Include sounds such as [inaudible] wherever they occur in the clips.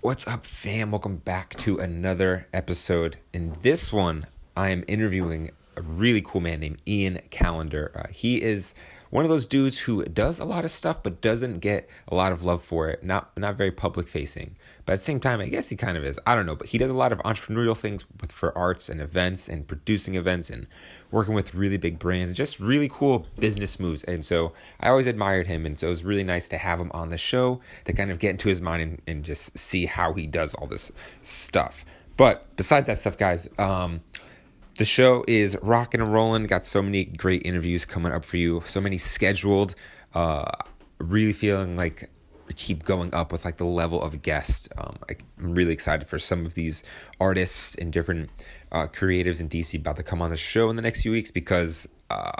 What's up, fam? Welcome back to another episode. In this one, I am interviewing a really cool man named Ian Callender. Uh, he is one of those dudes who does a lot of stuff but doesn't get a lot of love for it. Not not very public facing, but at the same time, I guess he kind of is. I don't know, but he does a lot of entrepreneurial things with, for arts and events and producing events and working with really big brands. Just really cool business moves. And so I always admired him, and so it was really nice to have him on the show to kind of get into his mind and, and just see how he does all this stuff. But besides that stuff, guys. Um, the show is rocking and rolling. Got so many great interviews coming up for you. So many scheduled. Uh, really feeling like keep going up with like the level of guest. Um, I'm really excited for some of these artists and different uh, creatives in DC about to come on the show in the next few weeks because uh,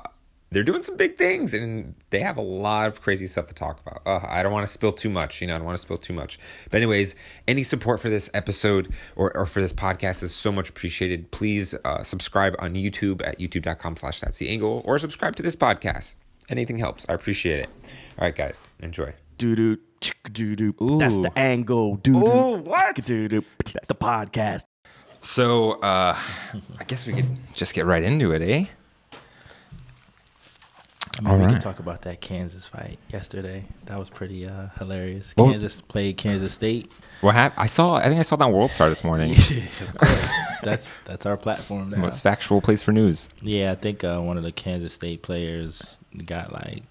they're doing some big things and they have a lot of crazy stuff to talk about. Uh, I don't want to spill too much, you know, I don't want to spill too much. But, anyways, any support for this episode or, or for this podcast is so much appreciated. Please uh, subscribe on YouTube at youtube.com slash that's the angle or subscribe to this podcast. Anything helps. I appreciate it. All right, guys, enjoy. Doo doo, doo doo. That's the angle. Doo doo. What? Doo doo. That's the podcast. So, uh, [laughs] I guess we could just get right into it, eh? I mean, we right. can talk about that Kansas fight yesterday. That was pretty uh, hilarious. Well- Kansas played Kansas State. What happened? I saw, I think I saw that World Star this morning. [laughs] course. [laughs] that's that's our platform now. Most factual place for news. Yeah, I think uh, one of the Kansas State players got like,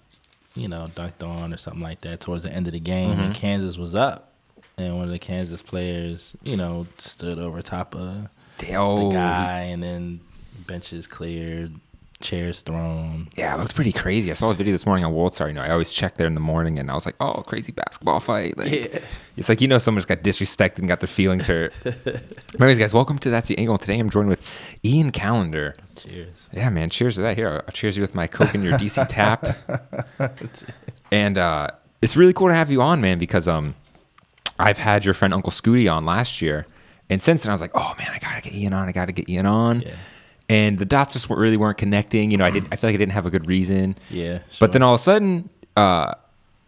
you know, dunked on or something like that towards the end of the game, Mm-hmm. and Kansas was up, and one of the Kansas players, you know, stood over top of Oh, the guy, and then benches cleared, chairs thrown. Yeah, it looked pretty crazy. I saw a video this morning on World Star. You know, I always check there in the morning, and I was like, "Oh, crazy basketball fight!" Like, Yeah. it's like you know, someone just got disrespected and got their feelings hurt. [laughs] Anyways, guys, welcome to That's the Angle. Today, I'm joined with Ian Callender. Cheers. Yeah, man. Cheers to that. Here, I'll cheers you with my Coke and your DC [laughs] tap. [laughs] And uh, it's really cool to have you on, man, because um, I've had your friend Uncle Scooty on last year, and since then I was like, oh man, I gotta get Ian on. I gotta get Ian on. Yeah. And the dots just weren't- really weren't connecting. You know, I did. I feel like I didn't have a good reason. Yeah, But then all of a sudden, uh,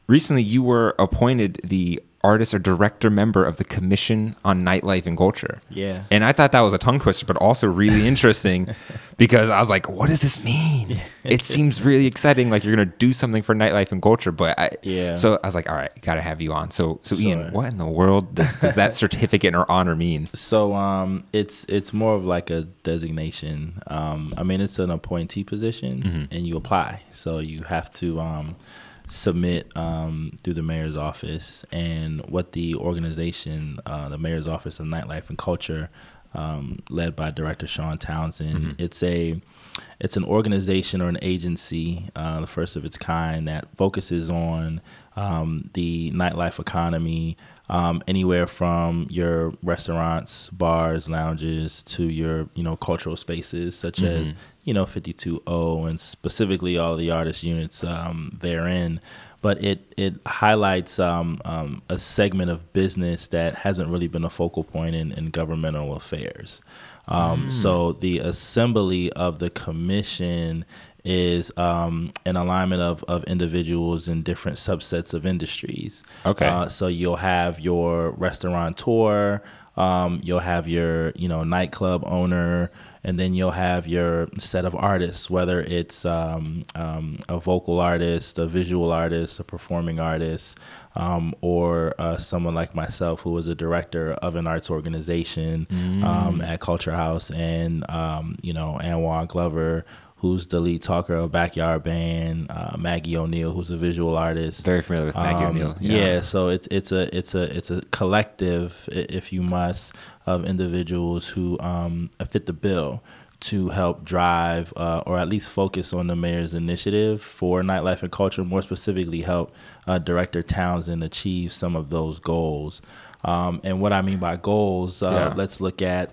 recently you were appointed the artist or director member of the Commission on Nightlife and Culture. Yeah. And I thought that was a tongue twister, but also really interesting [laughs] because I was like, what does this mean? it seems really exciting. Like you're going to do something for nightlife and culture. But I, Yeah. So I was like, all right, got to have you on. So, so Ian, what in the world does, does that [laughs] certificate or honor mean? So um, it's it's more of like a designation. Um, I mean, it's an appointee position, Mm-hmm. and you apply. So you have to um, submit um, through the mayor's office, and what the organization, uh, the mayor's office of nightlife and culture, um, led by Director Sean Townsend. Mm-hmm. It's a it's an organization or an agency, uh, the first of its kind, that focuses on um, the nightlife economy, um, anywhere from your restaurants, bars, lounges to your you know cultural spaces such as you know 52O and specifically all the artist units um, therein. But it it highlights um, um, a segment of business that hasn't really been a focal point in, in governmental affairs. Um, So the assembly of the commission is um, an alignment of, of individuals in different subsets of industries. Okay. Uh, so you'll have your restaurateur, um, you'll have your you know nightclub owner, and then you'll have your set of artists, whether it's um, um, a vocal artist, a visual artist, a performing artist, um, or uh, someone like myself who was a director of an arts organization um, at Culture House, and um, you know Anwar Glover. Who's the lead talker of Backyard Band? Uh, Maggie O'Neill, who's a visual artist. Very familiar with Maggie Um, O'Neill. Yeah. so it's it's a it's a it's a collective, if you must, of individuals who um, fit the bill to help drive uh, or at least focus on the mayor's initiative for nightlife and culture. More specifically, help uh, Director Townsend achieve some of those goals. Um, and what I mean by goals, uh, Yeah. let's look at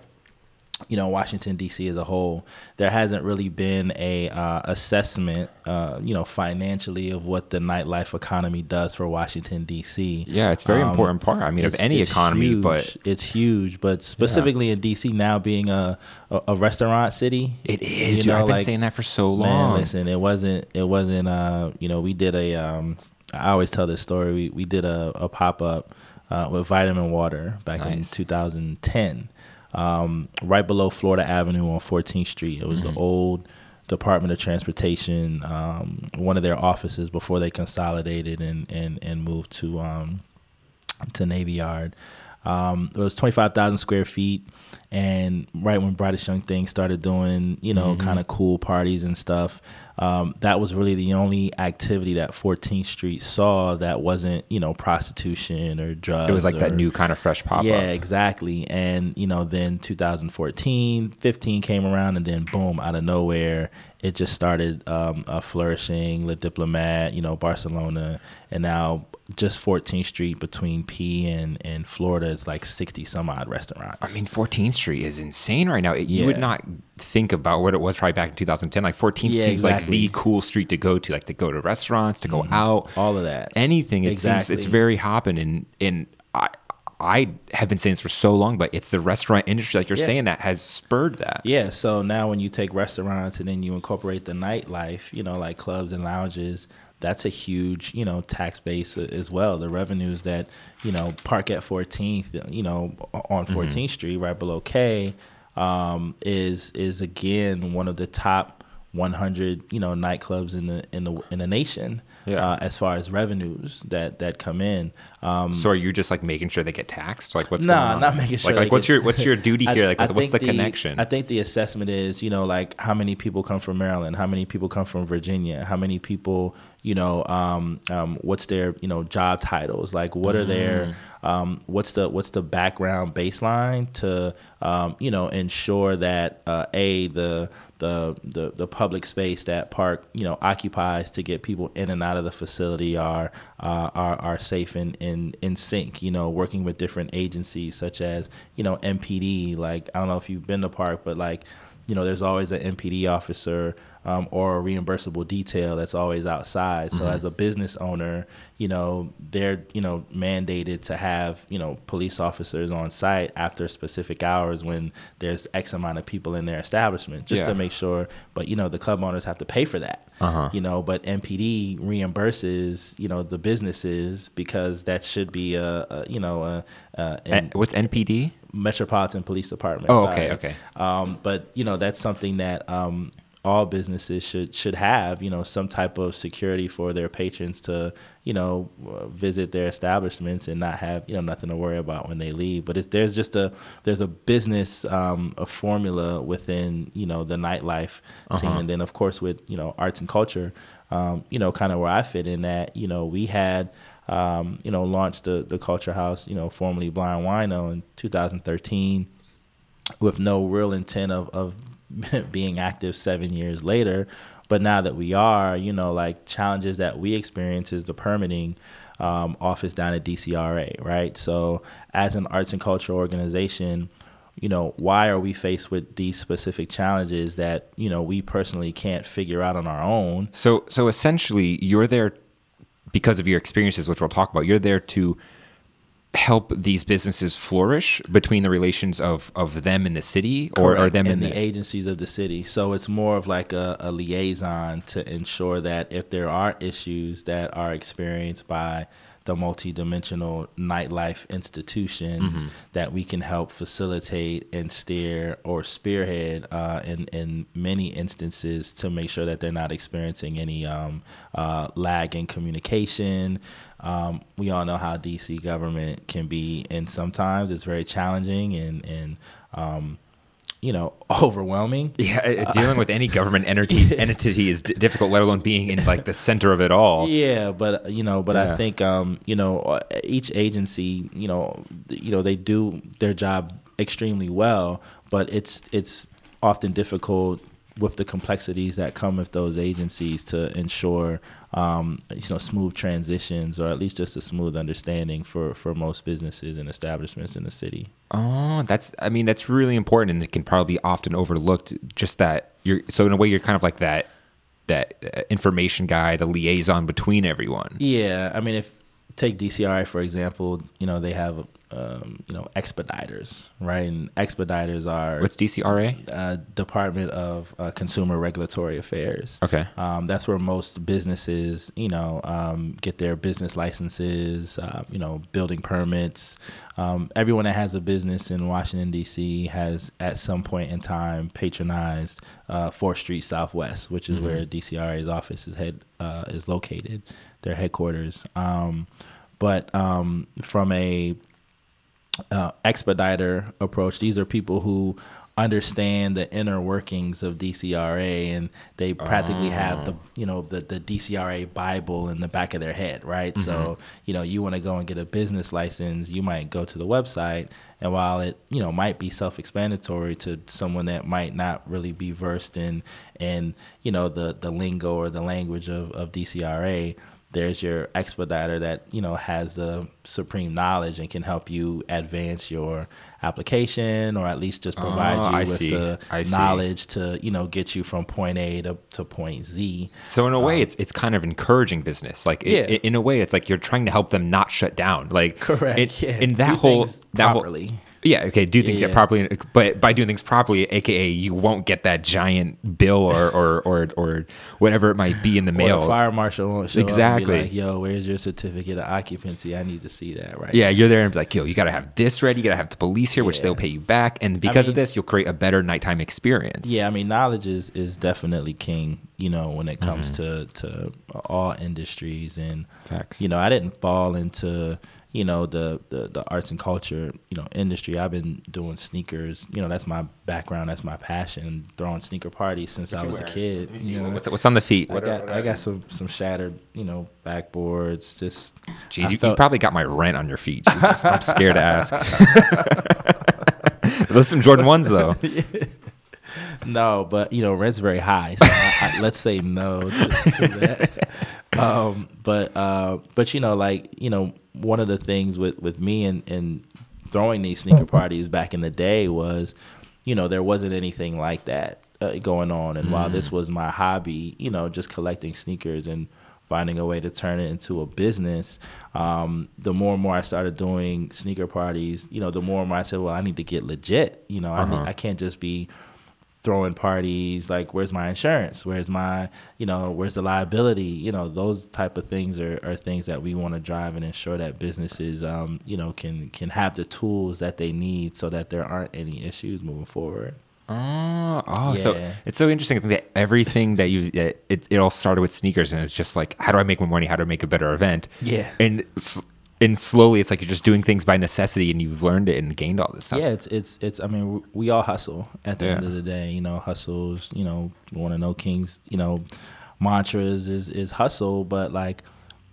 you know Washington D.C. as a whole, there hasn't really been a uh, assessment, uh, you know, financially of what the nightlife economy does for Washington D.C. Yeah, it's a very Um, important part. I mean, of any economy, huge. but it's huge. But specifically in D.C. now being a a, a restaurant city, it is. you dude. know, I've been like, saying that for so Man, long. listen, it wasn't. It wasn't. Uh, you know, we did a. Um, I always tell this story. We we did a, a pop up uh, with Vitamin Water back in 2010, um, right below Florida Avenue on 14th Street. It was Mm-hmm. the old Department of Transportation, um, one of their offices before they consolidated and and and moved to um, to Navy Yard. Um, it was 25,000 square feet. And right when Brightest Young Thing started doing, you know, kind of cool parties and stuff, um, that was really the only activity that 14th Street saw that wasn't, you know, prostitution or drugs. It was like that new kind of fresh pop yeah, up. exactly. And you know, then 2014, 15 came around, and then boom, out of nowhere, it just started um, flourishing. Le Diplomate, you know, Barcelona, and now just 14th Street between P and and Florida is like 60 some odd restaurants. I mean, 14th Street is insane right now. It, You would not think about what it was probably back in 2010. Like 14th Yeah, seems like the cool street to go to, like to go to restaurants, to go mm-hmm. out, all of that. anything. It seems Exactly. it's very hopping, and and I I have been saying this for so long, but it's the restaurant industry, like you're Yeah. saying, that has spurred that. Yeah, so now when you take restaurants and then you incorporate the nightlife, you know, like clubs and lounges, that's a huge, you know, tax base as well. The revenues that, you know, park at 14th, you know, on 14th Street, right below K, um, is is again one of the top 100, you know, nightclubs in the in the in the nation. Yeah. Uh, as far as revenues that that come in, um, So are you just like making sure they get taxed? Like what's Nah, going on? not making sure Like, like what's your what's your [laughs] duty I- here? Like I what's the think connection? I think the assessment is, you know, like how many people come from Maryland, how many people come from Virginia, how many people, you know, um, um, what's their, you know, job titles, like what are their, Mm. um, what's the what's the background baseline to, um, you know, ensure that uh, a the the, the the public space that park you know occupies to get people in and out of the facility are uh, are are safe and in in sync. You know, working with different agencies such as you know MPD. Like I don't know if you've been to park, but like you know, there's always an MPD officer um, or a reimbursable detail that's always outside. So as a business owner, you know, they're you know mandated to have you know police officers on site after specific hours when there's X amount of people in their establishment, just Yeah. to make sure. But you know, the club owners have to pay for that. Uh-huh. You know, but MPD reimburses you know the businesses because that should be a, a you know a, a Eh, what's NPD? Metropolitan Police Department. Oh, sorry. okay, okay. Um, but you know that's something that um, all businesses should should have. You know, some type of security for their patrons to you know uh, visit their establishments and not have you know nothing to worry about when they leave. But if there's just a there's a business um, a formula within you know the nightlife scene, Uh-huh. and then of course with you know arts and culture, um, you know, kind of where I fit in that. You know, we had um, you know launched the the Culture House, you know, formerly Blind Wino in 2013 with no real intent of, of [laughs] being active seven years later. But now that we are, you know, like challenges that we experience is the permitting um, office down at DCRA, right? So as an arts and culture organization, you know, why are we faced with these specific challenges that, you know, we personally can't figure out on our own? So so essentially, you're there because of your experiences, which we'll talk about. You're there to help these businesses flourish between the relations of of them in the city or, or them in the, the agencies of the city. So it's more of like a, a liaison to ensure that if there are issues that are experienced by the multidimensional nightlife institutions, Mm-hmm. that we can help facilitate and steer or spearhead uh, in in many instances to make sure that they're not experiencing any um, uh, lag in communication. Um, we all know how DC government can be, and sometimes it's very challenging and and um, you know [laughs] overwhelming. yeah, uh, dealing with any government energy [laughs] entity is d- difficult, let alone being in like the center of it all. Yeah, but uh, you know, but Yeah. I think um, you know uh, each agency, you know, you know they do their job extremely well, but it's it's often difficult with the complexities that come with those agencies to ensure um, you know smooth transitions or at least just a smooth understanding for for most businesses and establishments in the city. Oh, that's I mean that's really important, and it can probably be often overlooked. Just that you're so in a way you're kind of like that that uh, information guy, the liaison between everyone. Yeah, I mean, if take DCRA for example, you know they have um, you know expediters, right? And expediters are What's DCRA? uh, Department of uh, Consumer Regulatory Affairs. Okay. Um, that's where most businesses, you know, um, get their business licenses, uh, you know, building permits. Um, everyone that has a business in Washington D.C. has, at some point in time, patronized uh, Fourth Street Southwest, which is where DCRA's office is head uh, is located, their headquarters. Um, but um, from a uh, expediter approach. These are people who understand the inner workings of DCRA and they practically have the you know the the DCRA Bible in the back of their head, right? So you know you want to go and get a business license, you might go to the website, and while it you know might be self-explanatory to someone that might not really be versed in in you know the the lingo or the language of of DCRA there's your expediter that you know has the supreme knowledge and can help you advance your application or at least just provide Oh, you I with see. the I see. knowledge to you know get you from point A to, to point Z. So in a way, it's it's kind of encouraging business. Like it, Um, Yeah. it- in a way, it's like you're trying to help them not shut down. Like Correct. it- yeah. In that Do whole that properly. whole yeah okay do things Yeah. properly, but by doing things properly, aka you won't get that giant bill or or or, or whatever it might be in the mail. the fire marshal won't show Exactly. up and be like, "Yo, where's your certificate of occupancy? I need to see that right." yeah, you're there and be like, yo, you gotta have this ready. You gotta have the police here, which they'll pay you back, and because of mean- this, you'll create a better nighttime experience. Yeah, I mean, knowledge is is definitely king. You know, when it comes mm-hmm. to to all industries, and Facts. you know, I didn't fall into you know the, the the arts and culture you know industry. I've been doing sneakers. You know, that's my background. That's my passion. Throwing sneaker parties since I was a kid. You know, What's what's on the feet? I What got are- I got some some shattered you know backboards. Just Jeez, I you, you probably got my rent on your feet. Jesus, I'm [laughs] scared to ask. [laughs] Those some Jordan ones though. [laughs] No, but you know, rent's very high. So I, I, let's say no to, to that. Um, but uh, but you know, like you know, one of the things with with me and and throwing these sneaker parties back in the day was, you know, there wasn't anything like that uh, going on. And while this was my hobby, you know, just collecting sneakers and finding a way to turn it into a business, um, the more and more I started doing sneaker parties, you know, the more and more I said, well, I need to get legit. You know, Uh-huh. need, I can't just be throwing parties like where's my insurance where's my you know where's the liability you know those type of things are, are things that we want to drive and ensure that businesses um, you know can can have the tools that they need so that there aren't any issues moving forward Oh, oh, so it's so interesting I think that everything that you it, it, all started with sneakers and it's just like how do I make more money? How do I make a better event? Yeah. and and slowly it's like you're just doing things by necessity and you've learned it and gained all this stuff. yeah it's it's it's i mean we- all hustle at the end of the day you know hustles you know one of no king's you know mantras is is hustle but like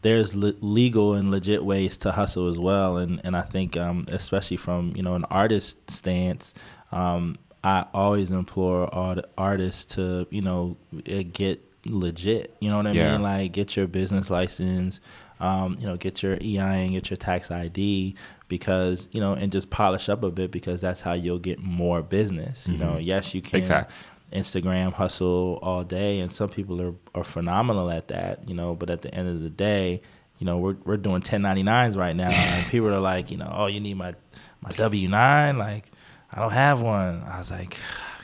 there's le- legal and legit ways to hustle as well and and i think um especially from you know an artist stance um i always implore all the artists to you know eh, get legit you know what i Yeah. mean like get your business license um, you know, get your EIN, get your tax ID, because you know, and just polish up a bit because that's how you'll get more business. You know, yes, you can Big facts. Instagram hustle all day, and some people are are phenomenal at that. You know, but at the end of the day, you know, we're we're doing 1099s right now, [laughs] and people are like, you know, oh, you need my my W nine, like I don't have one. I was like,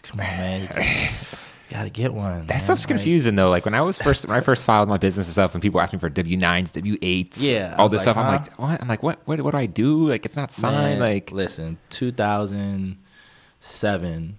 come on, man. [laughs] You gotta get one. That man. stuff's Like, confusing though. Like when I was first, when I first filed my business and stuff, and people asked me for W nines, W eights, Yeah, all this like, stuff. I'm like, what? I'm like, what? What? What do I do? Like it's not signed. Man, like listen, 2007,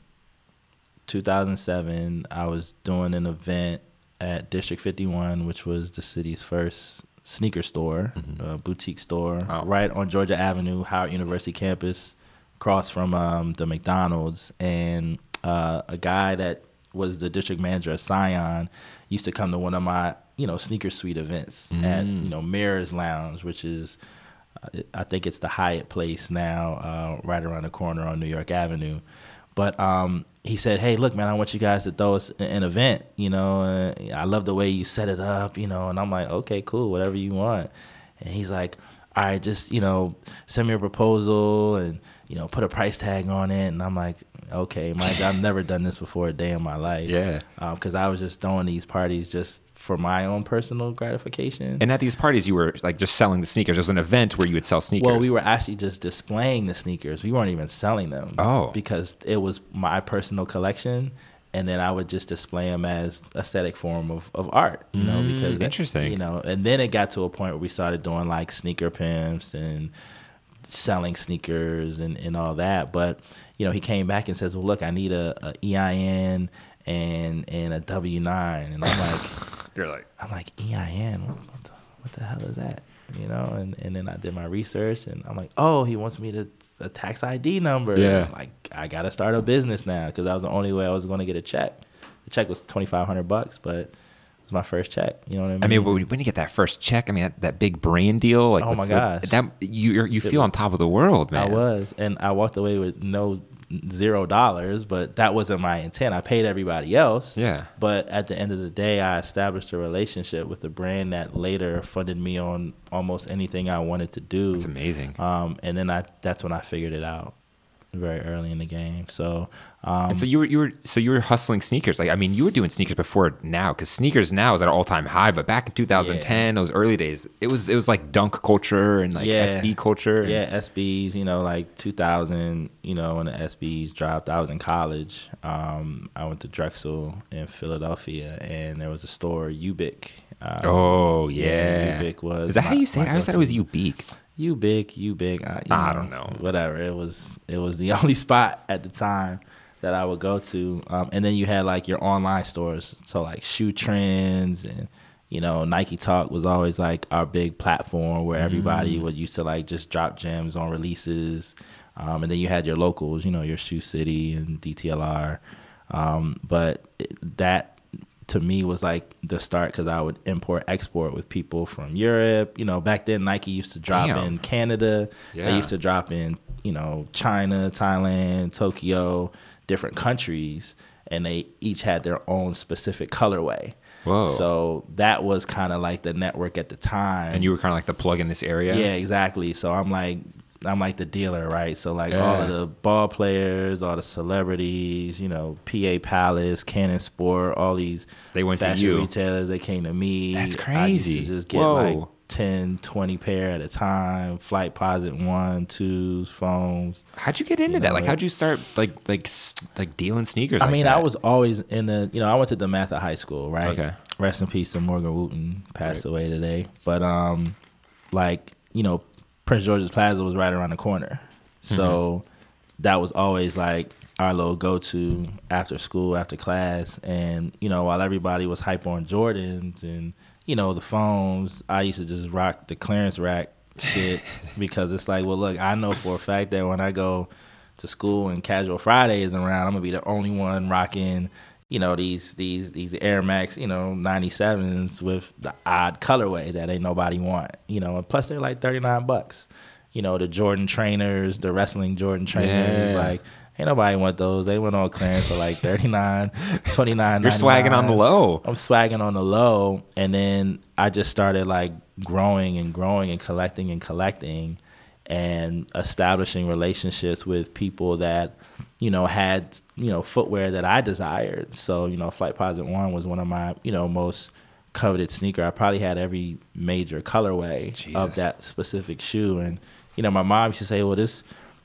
2007, I was doing an event at District 51, which was the city's first sneaker store, uh, boutique store, Mm-hmm. Wow. right on Georgia Avenue, Howard University campus, across from um, the McDonald's. And uh, a guy that was the district manager of Scion used to come to one of my, you know, sneaker suite events at, Mm. you know, Mirrors Lounge, which is uh, I think it's the Hyatt Place now, uh, right around the corner on New York Avenue. But um, he said, "Hey, look, man, I want you guys to throw us an- event. You know, I love the way you set it up. You know." And I'm like, "Okay, cool, whatever you want." And he's like, "All right, just you know, send me a proposal and you know, put a price tag on it." And I'm like, okay, you, I've [laughs] never done this before a day in my life. Yeah. Um, because I was just throwing these parties just for my own personal gratification. And at these parties, you were like just selling the sneakers. There was an event where you would sell sneakers. Well, we were actually just displaying the sneakers. We weren't even selling them. Oh. Because it was my personal collection. And then I would just display them as aesthetic form of, of art, you know, Mm, because interesting. you know. And then it got to a point where we started doing like sneaker pimps and selling sneakers and, and all that. But you know, he came back and says, "Well, look, I need a, a EIN and and a W nine," and I'm like, [laughs] You're like, I'm like EIN. What, what, the, what the hell is that? You know, and, and then I did my research, and I'm like, oh, he wants me to a tax ID number. Yeah. Like I gotta start a business now because that was the only way I was going to get a check. The check was twenty five hundred bucks, but it was my first check. You know what I mean? I mean, when you get that first check, I mean, that, that big brand deal, like, Oh my what's- what- that you you feel on top of the world, man. I was, and I walked away with no zero dollars, but that wasn't my intent. I paid everybody else. Yeah. But at the end of the day, I established a relationship with a brand that later funded me on almost anything I wanted to do. It's amazing. Um, and then I that's when I figured it out very early in the game. So, um, and so you were you were so you were hustling sneakers. Like I mean, you were doing sneakers before now because sneakers now is at an all time high. But back in 2010, those early days, it was it was like dunk culture and like Yeah. SB culture. and- Yeah, SBs, you know, like 2000, you know, when the SBs dropped, I was in college. Um, I went to Drexel in Philadelphia, and there was a store, UBIQ. Um, Oh yeah. UBIQ was. Is that how you say it? I always thought it was you UBIQ, UBIQ. I, you I don't know. Whatever. It was. It was the [laughs] only spot at the time that I would go to. Um, and then you had like your online stores, so like Shoe Trends and you know Nike Talk was always like our big platform where everybody Mm. would used to like just drop gems on releases. Um, and then you had your locals, you know, your Shoe City and DTLR. Um, but it, that to me was like the start because I would import export with people from Europe. You know, back then Nike used to drop Damn. in Canada. Yeah. They used to drop in you know China, Thailand, Tokyo, different countries, and they each had their own specific colorway. Whoa. So that was kind of like the network at the time. And you were kind of like the plug in this area. Yeah, exactly. So I'm like I'm like the dealer, right? So like all of the ball players, all the celebrities, you know, PA Palace, Canon Sport, all these They went to fashion you. retailers, they came to me. That's I used to crazy. just get Whoa. like 10, 20 pair at a time, Flightposite one, twos, phones. How'd you get into You that? Like, how'd you start like like like dealing sneakers? I like mean, that? I was always in the, you know, I went to the math DeMatha High School, right? Okay. Rest in peace to Morgan Wootten, passed Right. away today. But, um, like, you know, Prince George's Plaza was right around the corner. So mm-hmm. that was always like our little go to after school, after class. And, you know, while everybody was hype on Jordans and, you know, the phones, I used to just rock the clearance rack shit [laughs] because it's like, well, look, I know for a fact that when I go to school and Casual Friday is around, I'm gonna be the only one rocking, you know, these these these Air Max, you know, 97s with the odd colorway that ain't nobody want, you know, and plus they're like 39 bucks. You know, the Jordan trainers, the wrestling Jordan trainers, Yeah. like ain't nobody want those. They went on clearance for like 39, [laughs] 29. You're swagging on the low. I'm swagging on the low, and then I just started like growing and growing and collecting and collecting, and establishing relationships with people that you know had you know footwear that I desired. So you know, Flightposite One was one of my you know most coveted sneaker. I probably had every major colorway Jesus. of that specific shoe, and you know, my mom used to say, "Well, this."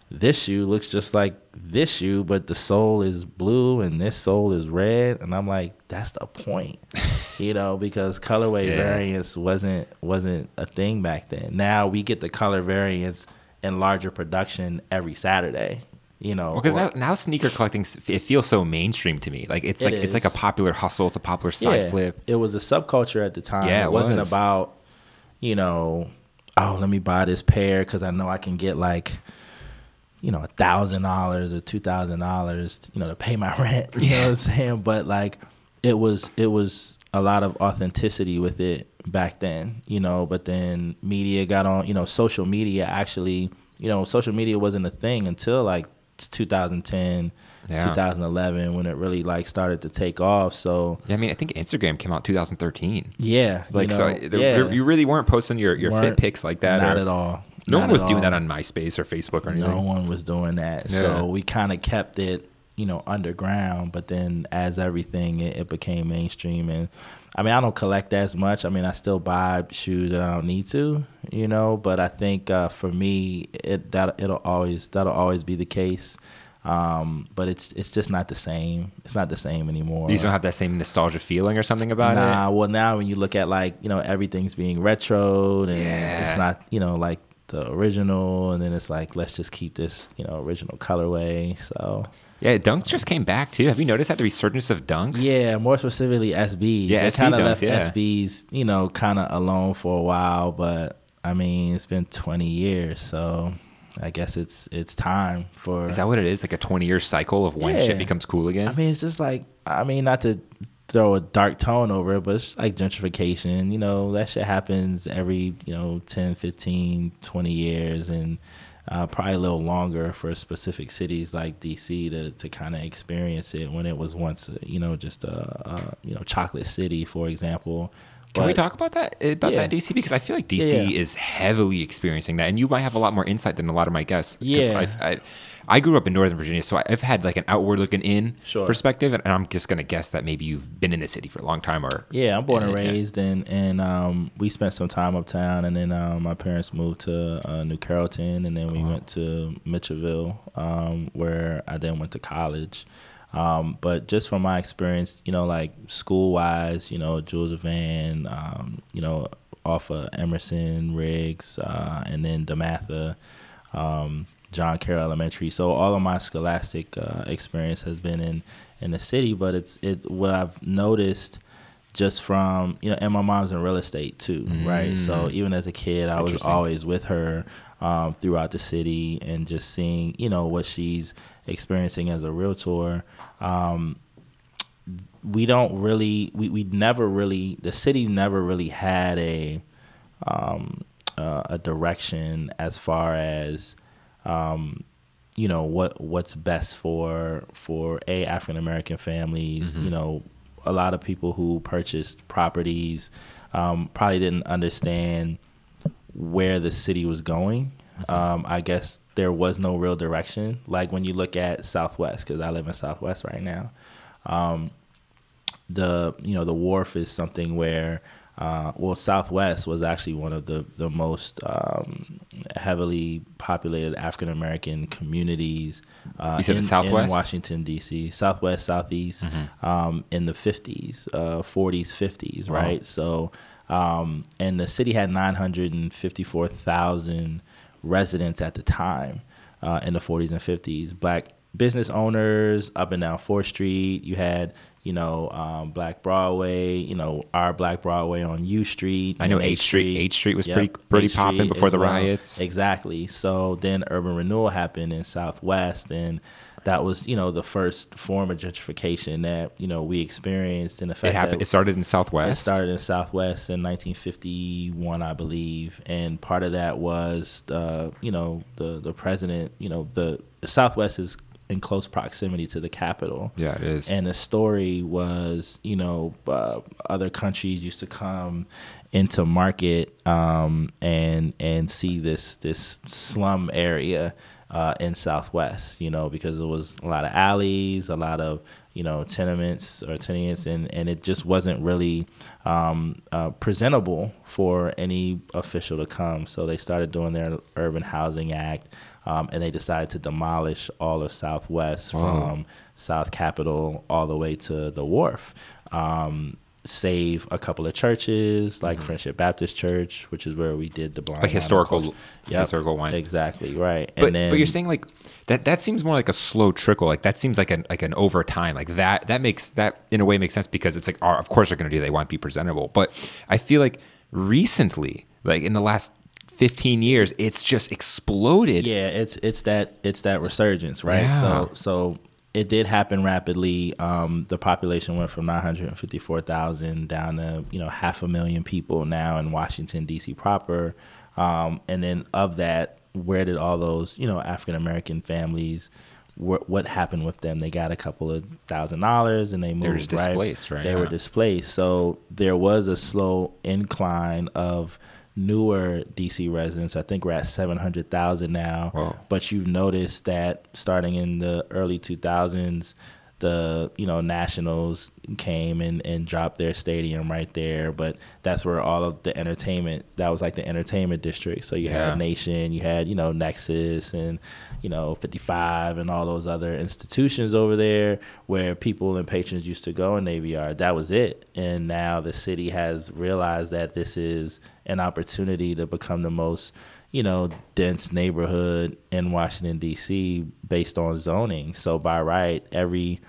This shoe looks just like this shoe, but the sole is blue and this sole is red, and I'm like, that's the point, [laughs] you know, because colorway Yeah. variance wasn't wasn't a thing back then. Now we get the color variance in larger production every Saturday, you know. Because or- now, now sneaker collecting it feels so mainstream to me. Like it's It like it's like a popular hustle. It's a popular side yeah, flip. It was a subculture at the time. Yeah, it, it wasn't was. about, you know, oh, let me buy this pair because I know I can get like, you know, a thousand dollars or two thousand dollars, you know, to pay my [laughs] rent. You know what I'm saying? But like, it was it was a lot of authenticity with it back then, you know. But then media got on, you know, social media actually, you know, social media wasn't a thing until like 2010. Yeah. 2011 when it really like started to take off so Yeah, I mean, I think Instagram came out 2013. yeah, Like you so, there, yeah. there- you really weren't posting your your fit Weren't- pics like that. Not or- at all. No Not one was doing all. that on MySpace or Facebook or anything. No one was doing that. Yeah. So we kind of kept it you know underground, but then as everything it, it became mainstream and. I mean, I don't collect as much. I mean, I still buy shoes that I don't need to, you know. But I think uh, for me, it that it'll always that'll always be the case. Um, but it's it's just not the same. It's not the same anymore. You don't have that same nostalgia feeling or something about nah, it. Nah, well now when you look at like you know everything's being retroed and Yeah. it's not you know like the original, and then it's like let's just keep this you know original colorway. So Yeah, dunks just came back too. Have you noticed that the resurgence of dunks? yeah, more specifically SBs. Yeah, they SB kind of left yeah. SBs you know kind of alone for a while, but I mean it's been 20 years, so I guess it's it's time for. Is that what it is? Like a 20 year cycle of when Yeah. shit becomes cool again? I mean, it's just like I mean, not to throw a dark tone over it, but it's like gentrification. You know, that shit happens every you know 10, 15, 20 years, and uh, probably a little longer for specific cities like DC to to kind of experience it when it was once uh, you know just a, a you know chocolate city, for example. Can we talk about that about Yeah. that DC because I feel like DC Yeah, yeah. is heavily experiencing that, and you might have a lot more insight than a lot of my guests. Yeah. I've, I, I grew up in Northern Virginia, so I've had like an outward looking in Sure. perspective, and I'm just gonna guess that maybe you've been in the city for a long time, or Yeah, I'm born and yeah. raised, and and um, we spent some time uptown, and then um, my parents moved to uh, New Carrollton, and then we went to Mitchellville, um, where I then went to college. Um, but just from my experience, you know, like school wise, you know, Jules Van, um, you know, off of Emerson, Riggs, uh, and then DeMatha, um, John Carroll Elementary. So all of my scholastic uh, experience has been in in the city, but it's it what I've noticed just from you know, and my mom's in real estate too, right? So even as a kid, I was always with her um, throughout the city and just seeing you know what she's experiencing as a realtor. Um, we don't really, we, we never really, the city never really had a um, uh, a direction as far as um, you know what what's best for for a African American families. You know, a lot of people who purchased properties um, probably didn't understand where the city was going. Um, I guess there was no real direction. Like when you look at Southwest, because I live in Southwest right now. Um, the you know the wharf is something where uh, well Southwest was actually one of the the most um, heavily populated African American communities uh, in, Southwest? in Washington D.C. Southwest Southeast um, in the 50s, uh, 40s, 50s, right? So um, and the city had 954,000 residents at the time uh, in the 40s and 50s. Black business owners up and down Fourth Street. You had, you know, um, Black Broadway. You know, our Black Broadway on U Street. I know H Street. H Street was pretty- pretty popping before the riots. Exactly. So then urban renewal happened in Southwest, and that was, you know, the first form of gentrification that you know we experienced. In the it happened. It started in Southwest. it started in Southwest in 1951, I believe, and part of that was, uh, you know, the the president. You know, the, the Southwest is in close proximity to the capital. yeah, it is. And the story was, you know, uh, other countries used to come into market um, and and see this this slum area uh, in Southwest, you know, because it was a lot of alleys, a lot of you know tenements or tenants, and and it just wasn't really um, uh, presentable for any official to come. So they started doing their Urban Housing Act. Um, and they decided to demolish all of Southwest Whoa. from South Capitol all the way to the wharf. Um, save a couple of churches like Friendship Baptist Church, which is where we did the blind Mm-hmm. Like historical- Culture. historical wine. Exactly right. but and then, but you're saying like that that seems more like a slow trickle. Like that seems like an like an over time. Like that that makes that in a way makes sense because it's like oh, of course they're gonna do. They want to be presentable. But I feel like recently, like in the last 15 years, it's just exploded. yeah, it's it's that it's that resurgence, right? Yeah. So so it did happen rapidly. Um, the population went from 954,000 down to you know half a million people now in Washington D.C. proper, um, and then of that, where did all those you know African American families? What, what happened with them? They got a couple of thousand dollars and they moved. They were just right? displaced, right? They Yeah. were displaced. So there was a slow incline of newer DC residents. I think we're at 700,000 now. Whoa. But you've noticed that starting in the early 2000s, the you know Nationals came and, and dropped their stadium right there, but that's where all of the entertainment that was like the entertainment district. So you Yeah. had Nation, you had you know Nexus and you know 55 and all those other institutions over there where people and patrons used to go in Navy Yard. That was it, and now the city has realized that this is an opportunity to become the most you know, dense neighborhood in Washington D.C. based on zoning. So by right, every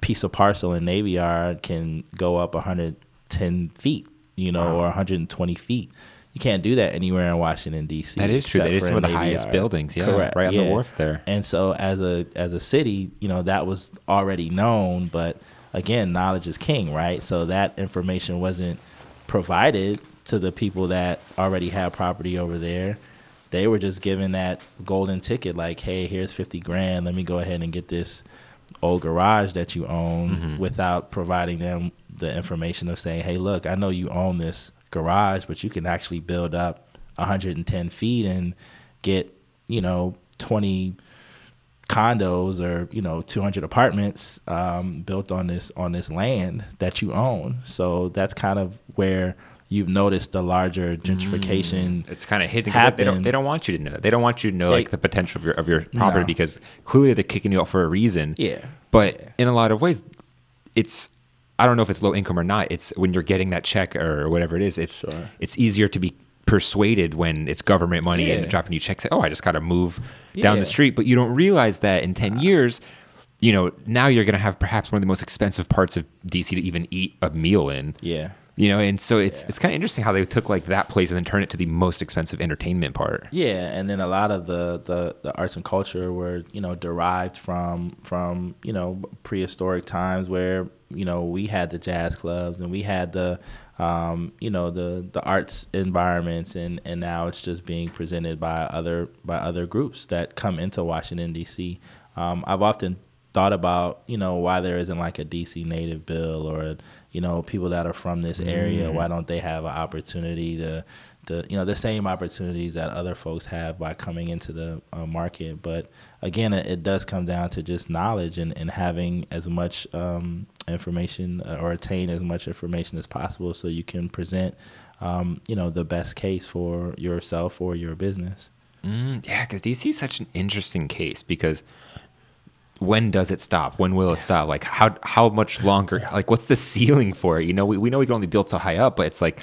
piece of parcel in Navy Yard can go up 110 feet, you know, Wow. or 120 feet. You can't do that anywhere in Washington D.C. That is true. That is some of the Navy highest Yard. buildings. Yeah, Correct. right on the wharf there. And so as a as a city, you know, that was already known, but again, knowledge is king, right? So that information wasn't provided to the people that already had property over there. They were just given that golden ticket like, "Hey, here's 50 grand. Let me go ahead and get this old garage that you own Mm-hmm. without providing them the information of saying, "Hey, look, I know you own this garage, but you can actually build up 110 feet and get, you know, 20 condos or you know 200 apartments um, built on this on this land that you own. So that's kind of where you've noticed the larger gentrification. Mm. It's kind of hidden. They don't. They don't want you to know that. They don't want you to know They- like the potential of your of your property No. because clearly they're kicking you out for a reason. Yeah. But Yeah. in a lot of ways, it's. I don't know if it's low income or not. It's when you're getting that check or whatever it is. It's Sure. it's easier to be persuaded when it's government money Yeah. and dropping you checks. Oh, I just got to move down Yeah. the street, but you don't realize that in ten years. You know, now you're going to have perhaps one of the most expensive parts of DC to even eat a meal in. yeah. You know, and so it's Yeah. it's kind of interesting how they took like that place and then turn it to the most expensive entertainment part. Yeah, and then a lot of the, the, the arts and culture were you know derived from from you know prehistoric times where you know we had the jazz clubs and we had the um, you know the the arts environments and and now it's just being presented by other by other groups that come into Washington D.C. Um, I've often thought about you know why there isn't like a DC native bill or you know people that are from this area why don't they have an opportunity to the you know the same opportunities that other folks have by coming into the uh, market. But again it, it does come down to just knowledge and, and having as much um, information uh, or attain as much information as possible so you can present um, you know the best case for yourself or your business. Mm, yeah, because DC is such an interesting case because when does it stop? When will it stop? Like how how much longer? Like what's the ceiling for it? You know, we, we know we can only build so high up, but it's like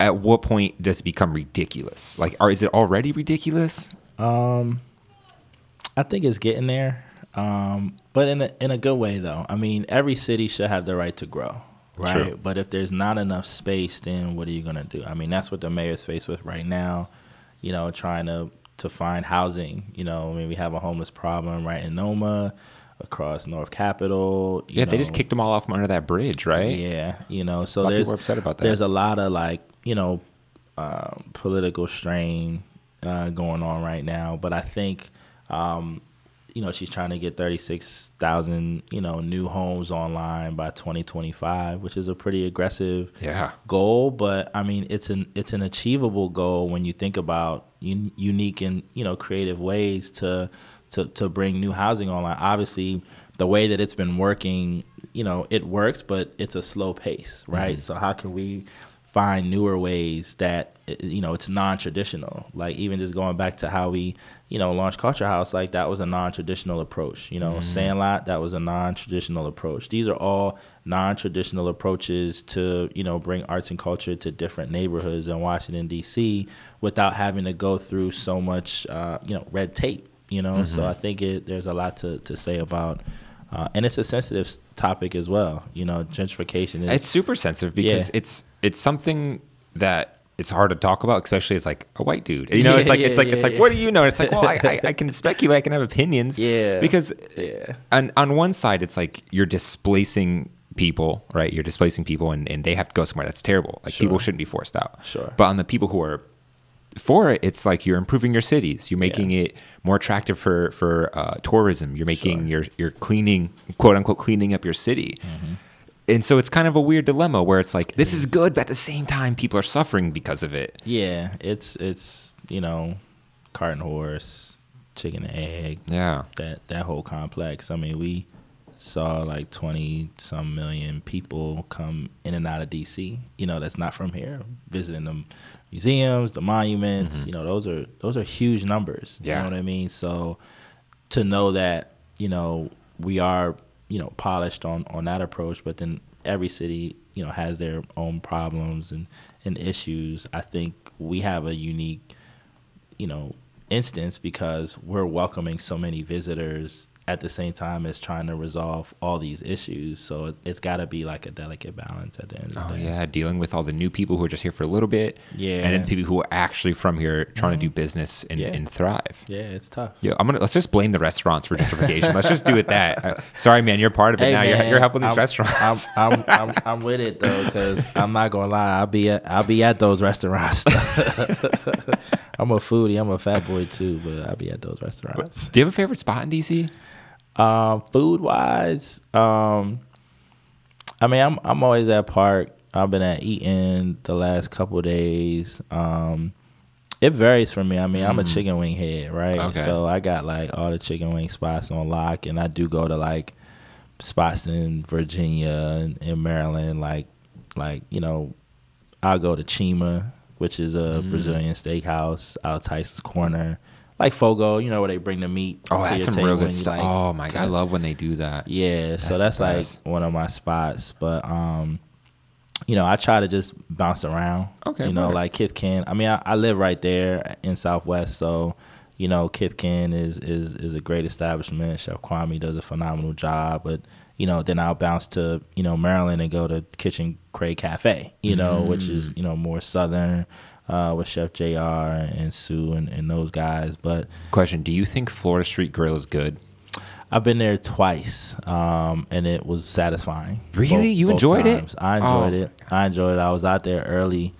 at what point does it become ridiculous? Like, or is it already ridiculous? Um, I think it's getting there, um, but in a in a good way though. I mean, every city should have the right to grow, right? True. But if there's not enough space, then what are you gonna do? I mean, that's what the mayor's faced with right now. You know, trying to to find housing. You know, I mean, we have a homeless problem right in Noma, across North Capitol. you Yeah, they just kicked them all off from under that bridge, right? Yeah, you know, so there's upset about that. There's a lot of like you know um, political strain uh, going on right now, but I think um, you know she's trying to get thirty six thousand you know new homes online by twenty twenty five, which is a pretty aggressive Yeah. goal, but I mean it's an it's an achievable goal when you think about un- unique and you know creative ways to to to bring new housing online. Obviously, the way that it's been working, you know, it works, but it's a slow pace, right? Mm-hmm. So how can we find newer ways that you know it's non-traditional. Like even just going back to how we you know launched culture house like that was a non-traditional approach you know sandlot that was a non-traditional approach. These are all non-traditional approaches to you know bring arts and culture to different neighborhoods in washington d.c without having to go through so much uh, you know red tape you know? So i think it, there's a lot to, to say about uh, and it's a sensitive topic as well you know gentrification is It's super sensitive because Yeah. it's it's something that it's hard to talk about, especially as like a white dude. You know, it's Yeah, like it's yeah, like it's like what do you know? It's like well, I, I, I can [laughs] speculate, I can have opinions. Yeah. Because Yeah. on on one side, it's like you're displacing people, right? You're displacing people, and, and they have to go somewhere. That's terrible. Like people shouldn't be forced out. Sure. But on the people who are for it, it's like you're improving your cities. You're making it more attractive for for uh, tourism. You're making Sure. your you're cleaning quote unquote cleaning up your city. Mm-hmm. and so it's kind of a weird dilemma where it's like this is good, but at the same time, people are suffering because of it. Yeah, it's it's you know, cart and horse, chicken and egg. Yeah. That that whole complex. I mean, we saw like twenty some million people come in and out of DC. You know, that's not from here, visiting the museums, the monuments. Mm-hmm. You know, those are those are huge numbers. Yeah. You know what I mean? So to know that you know we are you know polished on on that approach, but then every city you know has their own problems and and issues. I think we have a unique you know instance because we're welcoming so many visitors at the same time as trying to resolve all these issues. So it, it's got to be like a delicate balance at the end of Oh the day. yeah, dealing with all the new people who are just here for a little bit. Yeah. And then people who are actually from here trying to do business and, Yeah. and thrive. Yeah, it's tough. Yeah, I'm gonna let's just blame the restaurants for gentrification. let's just do it that. [laughs] Uh, sorry, man, you're part of it Hey, now. You're, you're helping these I'm, restaurants. I'm, I'm, I'm, I'm with it though, because I'm not gonna lie. I'll be at, I'll be at those restaurants. [laughs] I'm a foodie. I'm a fat boy too, but I'll be at those restaurants. do you have a favorite spot in DC? Um, food wise, um, I mean, I'm I'm always at Park. I've been at Eaton the last couple days. Um, it varies for me. I mean, I'm a chicken wing head, right? Okay. So I got like all the chicken wing spots on lock, and I do go to like spots in Virginia and in Maryland, like like you know, I'll go to Chima, which is a Mm. Brazilian steakhouse out Tyson's Corner. Like Fogo, you know where they bring the meat. Oh, to that's some real good stuff. like, oh my god, I love when they do that. yeah, so That's that's like one of my spots. But um, you know, I try to just bounce around. Okay, You know, word. like Kithkin. I mean, I, I live right there in Southwest, so you know, Kithkin is is is a great establishment. Chef Kwame does a phenomenal job, but you know, then I'll bounce to you know Maryland and go to Kitchen Craig Cafe. You know, which is Mm. you know more southern. Uh, with Chef Jr. and Sue and, and those guys, but Question: Do you think Florida Street Grill is good? I've been there twice, um, and it was satisfying. Really? You enjoyed it? I enjoyed Oh. it. I enjoyed it. I was out there early,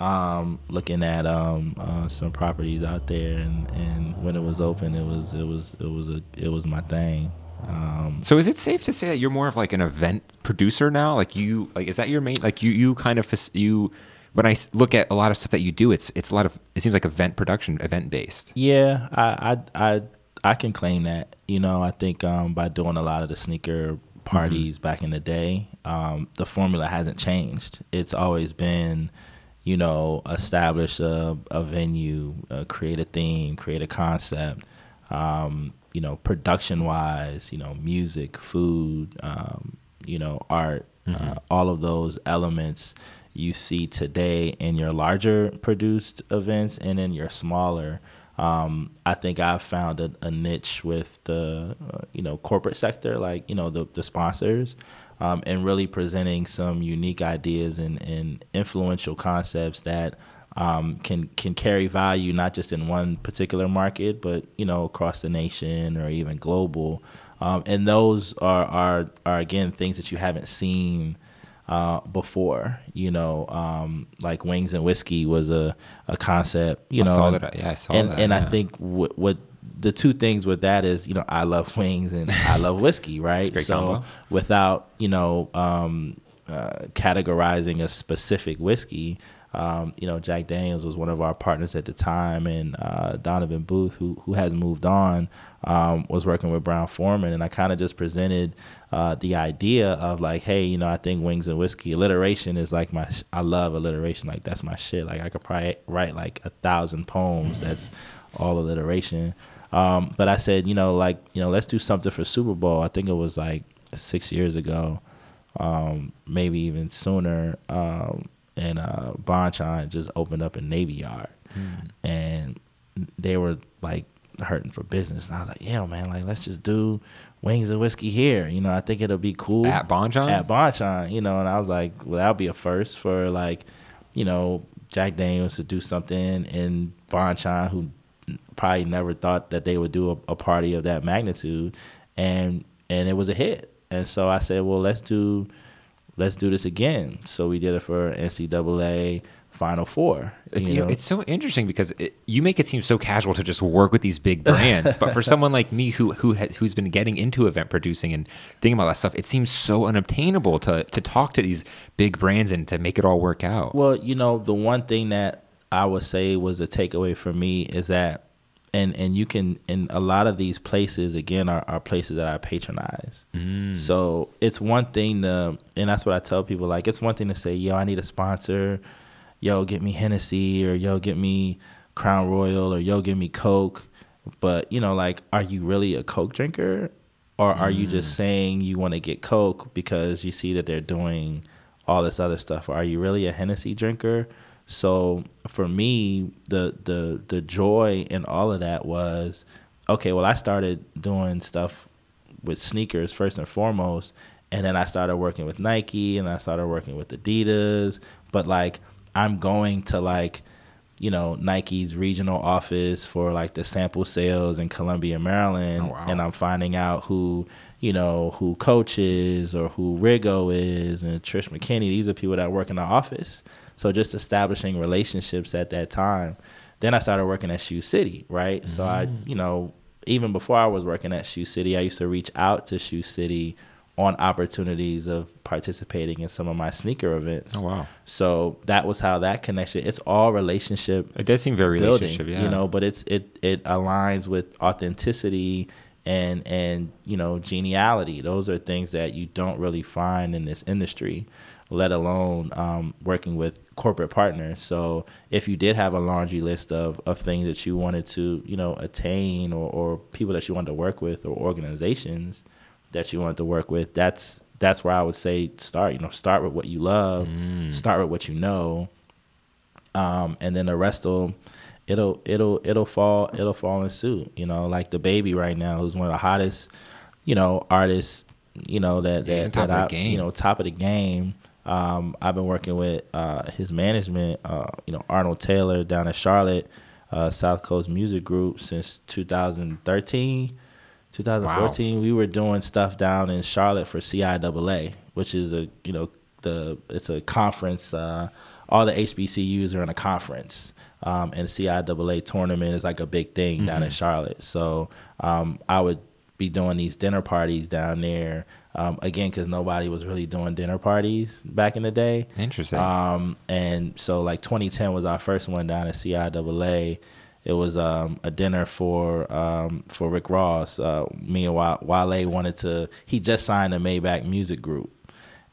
um, looking at um, uh, some properties out there, and, and when it was open, it was it was it was a it was my thing. Um, So is it safe to say that you're more of like an event producer now? Like you, like is that your main? Like you, you kind of you. When I look at a lot of stuff that you do, it's it's a lot of it seems like event production, event based. Yeah, I, I I I can claim that. You know, I think um, by doing a lot of the sneaker parties back in the day, um, the formula hasn't changed. It's always been, you know, establish a, a venue, uh, create a theme, create a concept. Um, you know, production wise, you know, music, food, um, you know, art, uh, all of those elements you see today in your larger produced events and in your smaller. Um, I think I've found a, a niche with the uh, you know corporate sector, like you know the the sponsors, um, and really presenting some unique ideas and, and influential concepts that um, can can carry value not just in one particular market, but you know across the nation or even global. Um, and those are, are are again things that you haven't seen uh, before. You know, um, like wings and whiskey was a, a concept. You I know, saw and- that. Yeah, I saw and that, and I think what, what the two things with that is, you know, I love [laughs] wings and I love whiskey, right? so combo. without you know um, uh, categorizing a specific whiskey. Um, you know, Jack Daniels was one of our partners at the time, and uh, Donovan Booth, who who has moved on, um, was working with Brown-Forman, and I kind of just presented uh, the idea of like, hey, you know, I think wings and whiskey alliteration is like my, sh- I love alliteration, like that's my shit. Like I could probably write like a thousand poems that's all alliteration. Um, but I said, you know, like, you know, let's do something for Super Bowl. I think it was like six years ago, um, maybe even sooner. Um, and uh, Bonchon just opened up a Navy Yard, and they were like hurting for business. And I was like, yeah, man, like let's just do wings and whiskey here. You know, I think it'll be cool At Bonchon? At Bonchon, you know. And I was like, well, that'll be a first for like, you know, Jack Daniels to do something in Bonchon, who probably never thought that they would do a, a party of that magnitude, and and it was a hit. And so I said, well, let's do let's do this again. So we did it for NCAA, Final Four. It's, you know? it's so interesting because it, you make it seem so casual to just work with these big brands, but for someone like me who who has, who's been getting into event producing and thinking about that stuff, it seems so unobtainable to to talk to these big brands and to make it all work out. Well, you know, the one thing that I would say was a takeaway for me is that, and and you can in a lot of these places again are, are places that I patronize. Mm. So it's one thing to, and that's what I tell people. Like it's one thing to say, yo, I need a sponsor. Yo, get me Hennessy, or yo, get me Crown Royal, or yo, give me Coke. But you know, like, are you really a Coke drinker, or are you just mm. saying you want to get Coke because you see that they're doing all this other stuff? Or are you really a Hennessy drinker? So for me, the the the joy in all of that was, okay, well, I started doing stuff with sneakers first and foremost, and then I started working with Nike, and I started working with Adidas. But like, I'm going to like you know Nike's regional office for like the sample sales in Columbia, Maryland, Oh, wow. and I'm finding out who you know who coaches or who Rigo is and Trish McKinney. These are people that work in the office. So just establishing relationships at that time. Then I started working at Shoe City, right? So I, mm. you know, even before I was working at Shoe City, I used to reach out to Shoe City on opportunities of participating in some of my sneaker events. Oh, wow. So that was how that connection. It's all relationship It does seem very building, relationship, yeah. you know, but it's it it aligns with authenticity and and you know geniality. Those are things that you don't really find in this industry, let alone um, working with corporate partners. So if you did have a laundry list of of things that you wanted to you know attain or or people that you wanted to work with or organizations that you wanted to work with, that's that's where I would say start. You know, start with what you love, Mm. start with what you know, um, and then the rest will it'll it'll it'll fall it'll fall in suit. You know, like DaBaby right now, who's one of the hottest, you know, artists. You know that that, that I, game. you know top of the game. Um, I've been working with uh, his management, uh, you know Arnold Taylor down in Charlotte, uh, South Coast Music Group since 2013. 2014, we were doing stuff down in Charlotte for CIAA, which is a you know the it's a conference. Uh, all the HBCUs are in a conference, um, and CIAA tournament is like a big thing down in Charlotte. So um, I would be doing these dinner parties down there um, again because nobody was really doing dinner parties back in the day. Interesting. Um, and so like 2010 was our first one down at CIAA. It was um, a dinner for um, for Rick Ross. Uh, me and Wale wanted to. He just signed a Maybach Music Group,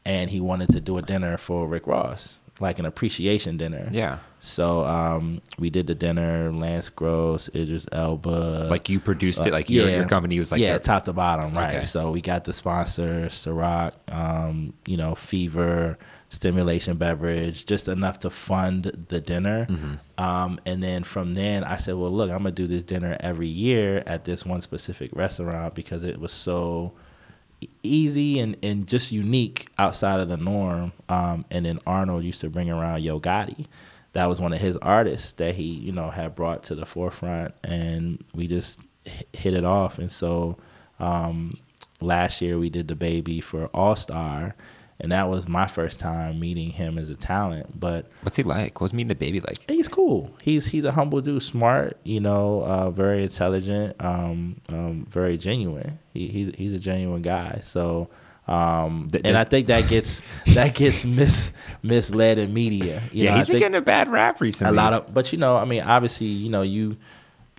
and he wanted to do a dinner for Rick Ross, like an appreciation dinner. yeah. So um, we did the dinner. Lance Gross, Idris Elba, Like you produced uh, it, like your, your company was like yeah, the- top to bottom, right? Okay. So we got the sponsor, Ciroc, um, you know, Fever, stimulation beverage, just enough to fund the dinner. Mm-hmm. Um, and then from then, I said, well, look, I'm gonna do this dinner every year at this one specific restaurant because it was so easy and, and just unique outside of the norm. Um, and then Arnold used to bring around Yo Gotti. That was one of his artists that he, you know, had brought to the forefront, and we just hit it off. And so um, last year we did DaBaby for All Star, and that was my first time meeting him as a talent. But What's he like? What's meeting DaBaby like? he's cool. He's he's a humble dude, smart, you know, uh, very intelligent, um, um, very genuine. He, he's he's a genuine guy. So, um, Th- and I think that gets [laughs] that gets mis misled in media. You yeah, know, he's been getting a bad rap recently. a lot of, but you know, I mean, obviously, you know, you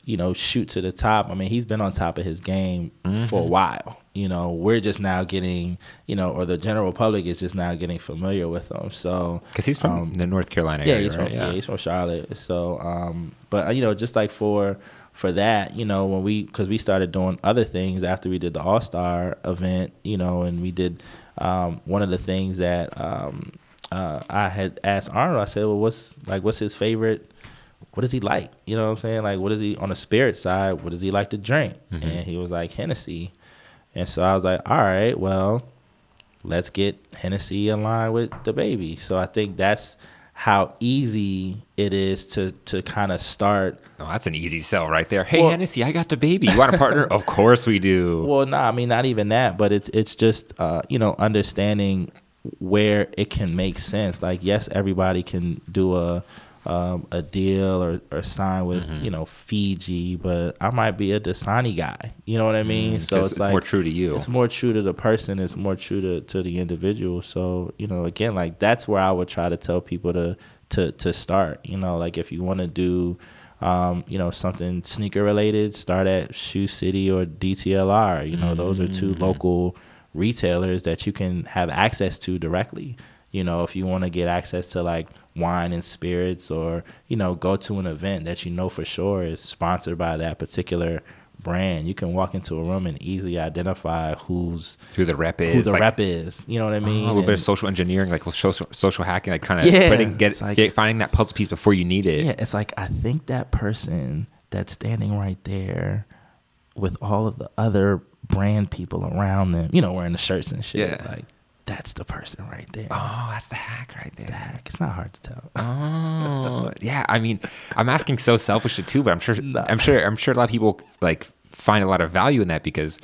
you know, shoot to the top. I mean, he's been on top of his game Mm-hmm. for a while. You know, we're just now getting, you know, or the general public is just now getting familiar with him. So because he's from um, the North Carolina yeah, area, he's right? from yeah. he's from Charlotte. So, um, but uh, you know, just like for for that, you know, when we because we started doing other things after we did the All Star event, you know, and we did um, one of the things that um, uh, I had asked Arnold. I said, well, what's like, what's his favorite? What does he like? You know what I'm saying? Like, what is he on the spirit side? What does he like to drink? Mm-hmm. And he was like Hennessy. And so I was like, all right, well, let's get Hennessy in line with DaBaby. So I think that's how easy it is to to kind of start. Oh, that's an easy sell right there. Hey, Well- Hennessy, I got DaBaby. You want a partner? [laughs] of course we do. Well, no, I mean not even that, but it's it's just uh, you know understanding where it can make sense. Like, yes, everybody can do a um, a deal or, or sign with Mm-hmm. you know Fiji, but I might be a Dasani guy. You know what I mean? so Mm, 'cause it's, it's like more true to you. It's more true to the person. It's more true to, to the individual. So you know, again, like that's where I would try to tell people to to to start. You know, like if you want to do. Um, you know, something sneaker related, start at Shoe City or DTLR. You know, those are two Mm-hmm. local retailers that you can have access to directly. You know, if you want to get access to like wine and spirits or, you know, go to an event that you know for sure is sponsored by that particular brand, you can walk into a room and easily identify who's Who the rep is? who the like, rep is. You know what I oh, mean? a little bit of social engineering, like social social hacking, like kind of Yeah, putting get, like- get finding that puzzle piece before you need it. Yeah, it's like I think that person that's standing right there with all of the other brand people around them, you know, wearing the shirts and shit. Yeah. Like that's the person right there. Oh, that's the hack right there. Hack. it's not hard to tell. Oh, yeah. I mean, I'm asking so selfishly too, but I'm sure, [laughs] No. I'm sure, I'm sure a lot of people like find a lot of value in that because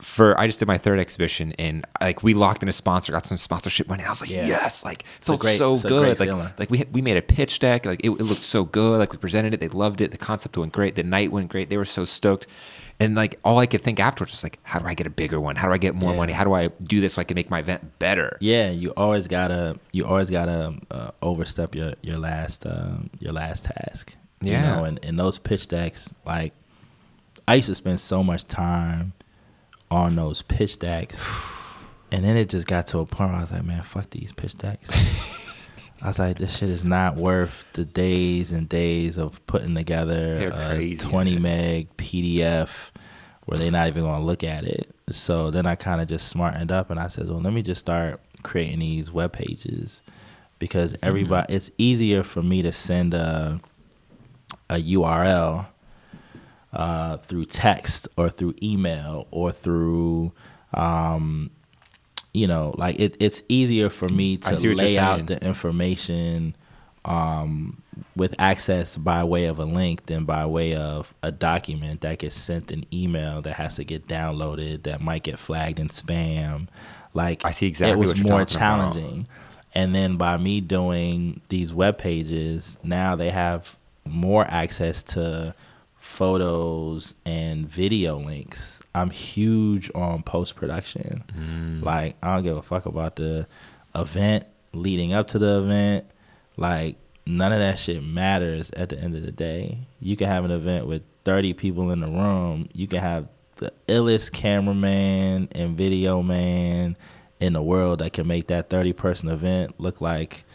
for I just did my third exhibition and like we locked in a sponsor, got some sponsorship money. I was like, Yeah. yes, like felt great- so good. like, feeling. like we we made a pitch deck, like it, it looked so good. Like we presented it, they loved it. The concept went great. The night went great. They were so stoked. And like all I could think afterwards was like, how do I get a bigger one? How do I get more Yeah. money? How do I do this so I can make my event better? Yeah, you always gotta you always gotta uh, overstep your your last um, your last task. You Yeah. know, and, and those pitch decks, like I used to spend so much time on those pitch decks, [sighs] and then it just got to a point where I was like, man, fuck these pitch decks. [laughs] I was like, this shit is not worth the days and days of putting together They're a 20 man. meg PDF where they're not even going to look at it. So then I kind of just smartened up and I said, well, let me just start creating these web pages because Mm-hmm. everybody, it's easier for me to send a, a URL uh, through text or through email or through, um, you know, like it, it's easier for me to see what you're lay out the information um, with access by way of a link than by way of a document that gets sent an email that has to get downloaded that might get flagged in spam. Like I see exactly it was what you're more talking about. challenging. And then by me doing these web pages, now they have more access to photos and video links. I'm huge on post production. Mm. Like I don't give a fuck about the event leading up to the event. Like none of that shit matters at the end of the day. You can have an event with 30 people in the room. You can have the illest cameraman and video man in the world that can make that 30 person event look like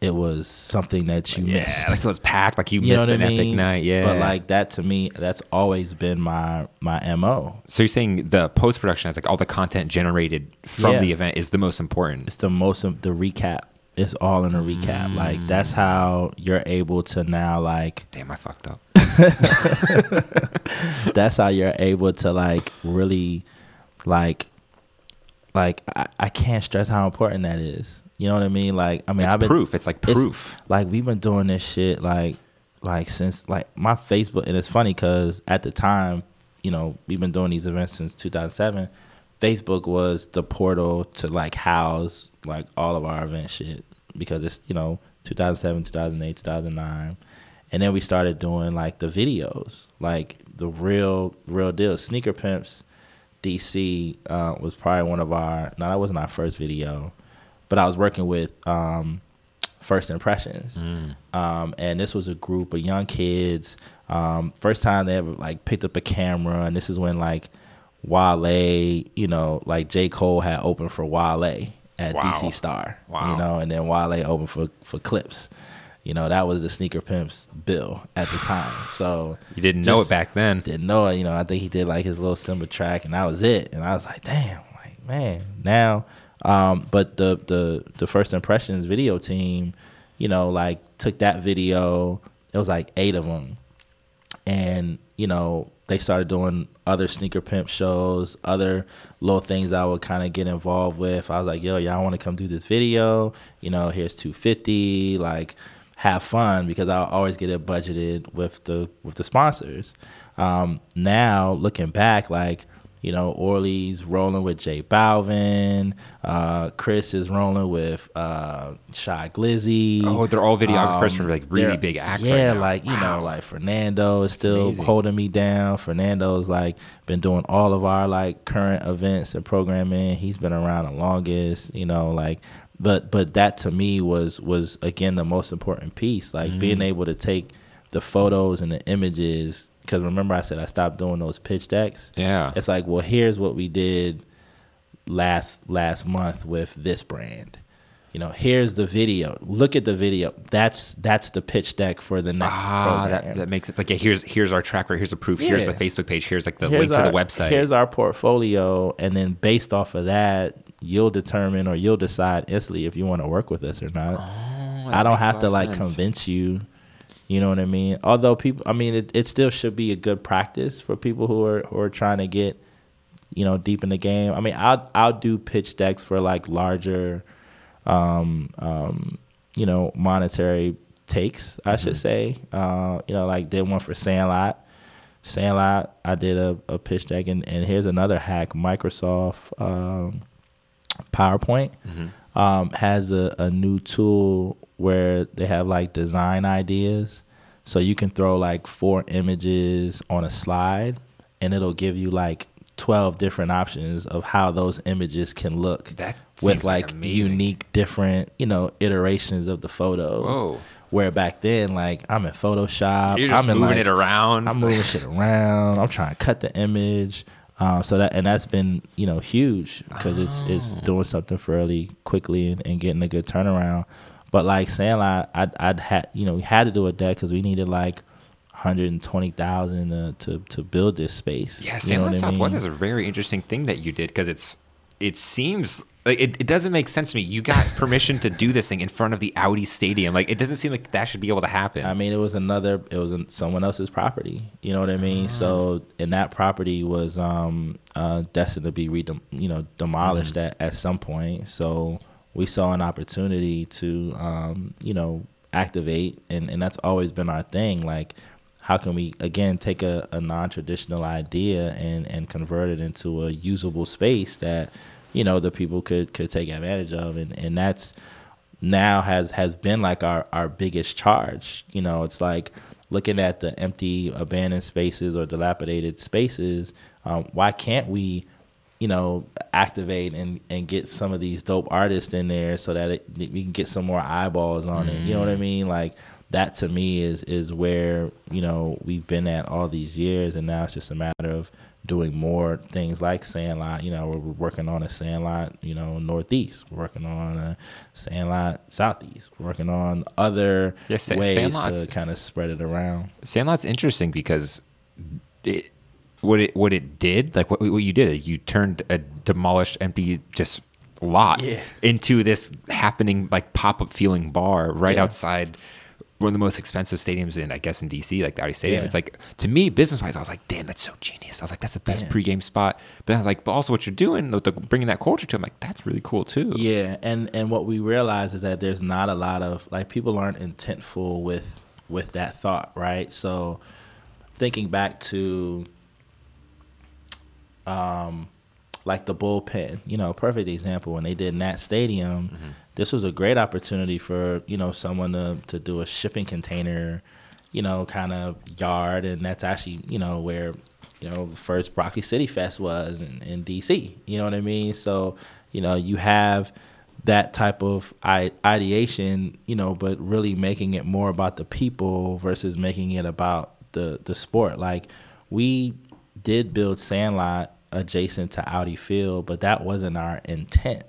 it was something that you Yeah, missed. like it was packed, like you, [laughs] You missed an I mean? epic night. Yeah, But like that to me, that's always been my my mo. So you're saying the post production is like all the content generated from Yeah. the event is the most important. It's the most of the recap. It's all in a recap. Like that's mm. how you're able to now like Damn, I fucked up. [laughs] that's how you're able to like really like like I, I can't stress how important that is. You know what I mean? Like I mean It's I've been proof. It's like it's- proof. like we've been doing this shit like like since like my Facebook and it's funny because at the time, you know, we've been doing these events since 2007. Facebook was the portal to like house like all of our event shit because it's you know 2007, 2008, 2009, and then we started doing like the videos, like the real real deal. Sneaker Pimps DC uh, was probably one of our. No, that wasn't our first video, but I was working with um, First Impressions, um, and this was a group of young kids. Um, first time they ever like picked up a camera, and this is when like Wale, you know, like J Cole had opened for Wale at Wow. DC Star, Wow. you know, and then Wale opened for for Clipse. You know, that was the sneaker pimps bill at the time. [sighs] So You didn't know it back then. didn't know it. You know, I think he did like his little Simba track, and that was it. And I was like, damn, like man, now. Um, but the the the first impressions video team, you know, like took that video. It was like eight of them, and you know they started doing other sneaker pimp shows, other little things I would kind of get involved with. I was like, yo, y'all want to come do this video? You know, here's two fifty. Like, have fun because I always get it budgeted with the with the sponsors. Um, now looking back, like You know, Orly's rolling with J Balvin. Uh, Chris is rolling with uh, Shy Glizzy. Oh, they're all videographers Um, from like really big acts Yeah, right now. like you Wow. know, like Fernando is still amazing. holding me down. Fernando's like been doing all of our like current events and programming. He's been around the longest. You know, like but but that to me was was again the most important piece. Like Mm-hmm. being able to take the photos and the images. Because remember, I said I stopped doing those pitch decks. Yeah. It's like, well, here's what we did last last month with this brand. You know, here's the video. Look at the video. That's that's the pitch deck for the next Ah, program. that, that makes it like yeah, here's here's our track record, here's the proof, here's the Facebook page, here's like the Here's link to the website. Here's our portfolio, and then based off of that, you'll determine or you'll decide instantly if you want to work with us or not. Oh, I don't have to like convince you. You know what I mean? Although people, I mean, it, it still should be a good practice for people who are who are trying to get, you know, deep in the game. I mean, I'll I'll do pitch decks for like larger, um, um, you know, monetary takes. I should say. Uh, you know, like did one for Sandlot. Sandlot, I did a, a pitch deck, and, and here's another hack: Microsoft um, PowerPoint um, has a, a new tool where they have like design ideas. So you can throw like four images on a slide, and it'll give you like twelve different options of how those images can look That with like like unique, different you know iterations of the photos. Whoa. Where back then, like I'm in Photoshop, You're just I'm in moving like, it around. I'm moving shit around. I'm trying to cut the image. Um, so that and that's been you know huge because it's it's Oh. doing something fairly quickly and, and getting a good turnaround. But like Sandlot, I'd I'd had you know we had to do a deck because we needed like 120,000 to, to to build this space. Yeah, You know Southwest mean? is a very interesting thing that you did because it's it seems like it, it doesn't make sense to me. You got [laughs] permission to do this thing in front of the Audi Stadium. Like it doesn't seem like that should be able to happen. I mean, it was another. It was someone else's property. You know what I mean? So, and that property was um, uh, destined to be, redem- you know, demolished at, at some point. So we saw an opportunity to, um, you know, activate, and and that's always been our thing. Like, how can we again take a, a non-traditional idea and and convert it into a usable space that, you know, the people could could take advantage of, and and that's now has has been like our our biggest charge. You know, it's like looking at the empty abandoned spaces or dilapidated spaces. Um, why can't we, you know, activate and and get some of these dope artists in there so that it, we can get some more eyeballs on it? You know what I mm. mean? Like that to me is is where you know we've been at all these years, and now it's just a matter of doing more things like Sandlot. You know, we're, we're working on a Sandlot, you know, Northeast. We're working on a Sandlot Southeast. We're working on other Yeah, Sa- ways to kind of spread it around. Sandlot's interesting because it, what it what it did, like what what you did, you turned a demolished, empty, just lot Yeah. into this happening like pop up feeling bar right Yeah. outside one of the most expensive stadiums in I guess in DC, like the Audi Stadium. Yeah. It's like to me, business wise, I was like, damn, that's so genius. I was like, that's the best Yeah. pregame spot. But I was like, but also what you're doing, with the, bringing that culture to, I'm like, that's really cool too. Yeah, and and what we realize is that there's not a lot of like people aren't intentful with with that thought, right? So thinking back to um like the bullpen, you know, perfect example when they did Nat Stadium, this was a great opportunity for, you know, someone to to do a shipping container, you know, kind of yard and that's actually, you know, where you know, the first Broccoli City Fest was in, in DC. You know what I mean? So, you know, you have that type of ideation, you know, but really making it more about the people versus making it about the the sport. Like we did build Sandlot adjacent to Audi Field, but that wasn't our intent.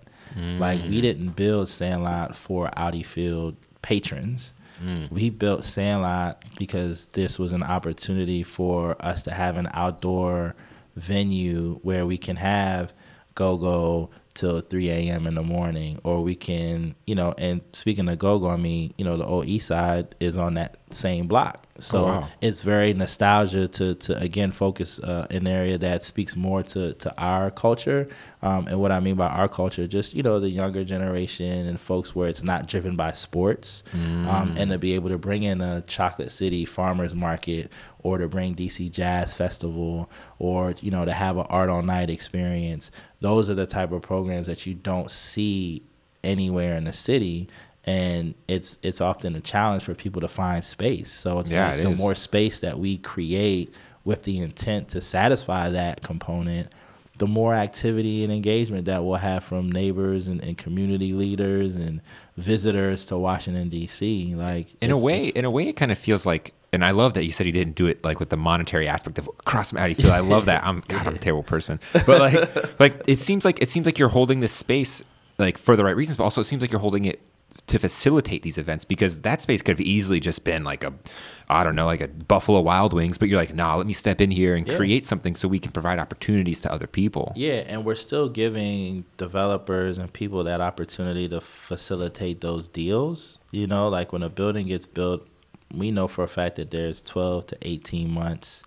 Like we mm. didn't build Sandlot for Audi Field patrons. Mm. We built Sandlot because this was an opportunity for us to have an outdoor venue where we can have go go till 3 a.m. in the morning, or we can, you know, and speaking of go go, I mean, you know, the old East Side is on that same block. So Oh, wow. it's very nostalgia to to again focus uh, an area that speaks more to to our culture. Um, and what I mean by our culture, just you know the younger generation and folks where it's not driven by sports, um, and to be able to bring in a Chocolate City Farmers Market or to bring DC Jazz Festival or you know to have an art all night experience. Those are the type of programs that you don't see anywhere in the city and it's it's often a challenge for people to find space so it's Yeah, like it the is. more space that we create with the intent to satisfy that component the more activity and engagement that we'll have from neighbors and, and community leaders and visitors to washington d.c like in a way, in a way, it kind of feels like, and I love that you said you didn't do it like with the monetary aspect of cross them out. You feel I love that. I'm God, I'm a terrible person, but like, [laughs] like it seems like it seems like you're holding this space like for the right reasons, but also it seems like you're holding it to facilitate these events because that space could have easily just been like a, I don't know, like a Buffalo Wild Wings, but you're like, nah, let me step in here and Yeah. create something so we can provide opportunities to other people. Yeah, and we're still giving developers and people that opportunity to facilitate those deals. You know, like when a building gets built, we know for a fact that there's 12 to 18 months,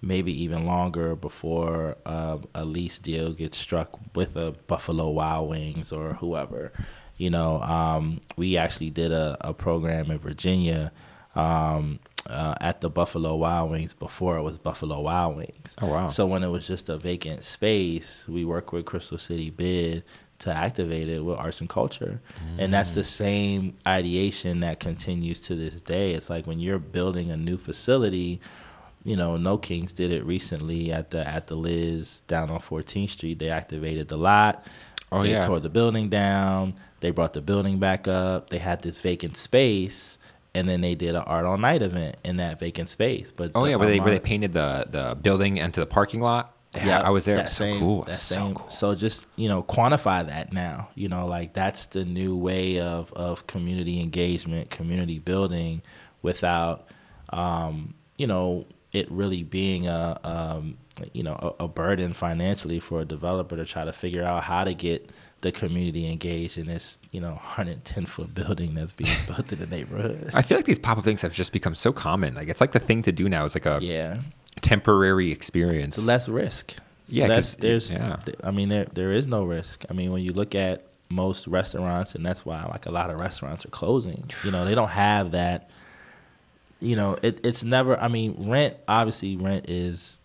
maybe even longer, before uh, a lease deal gets struck with a Buffalo Wild Wings or whoever. You know, um, we actually did a, a program in Virginia um, uh, at the Buffalo Wild Wings before it was Buffalo Wild Wings. Oh, wow. So when it was just a vacant space, we worked with Crystal City Bid to activate it with arts and culture. And that's the same ideation that continues to this day. It's like when you're building a new facility, you know, No Kings did it recently at the at the Liz down on 14th Street. They activated the lot. Oh, they yeah. tore the building down. They brought the building back up. They had this vacant space, and then they did an art all night event in that vacant space. But Oh the yeah, where they where they painted the the building into the parking lot. Yeah, I was there. It That was same, so cool. That so same. cool. So just you know, quantify that now. You know, like that's the new way of of community engagement, community building, without, um, you know, it really being a, um, you know, a, a burden financially for a developer to try to figure out how to get the community engaged in this, you know, 110 foot building that's being [laughs] built in the neighborhood. I feel like these pop up things have just become so common. Like it's like the thing to do now. It's like a yeah. temporary experience. It's less risk. Yeah, Less- there's. yeah. I mean, there there is no risk. I mean, when you look at most restaurants, and that's why like a lot of restaurants are closing. You know, they don't have that. You know, it, it's never. I mean, rent. Obviously, rent is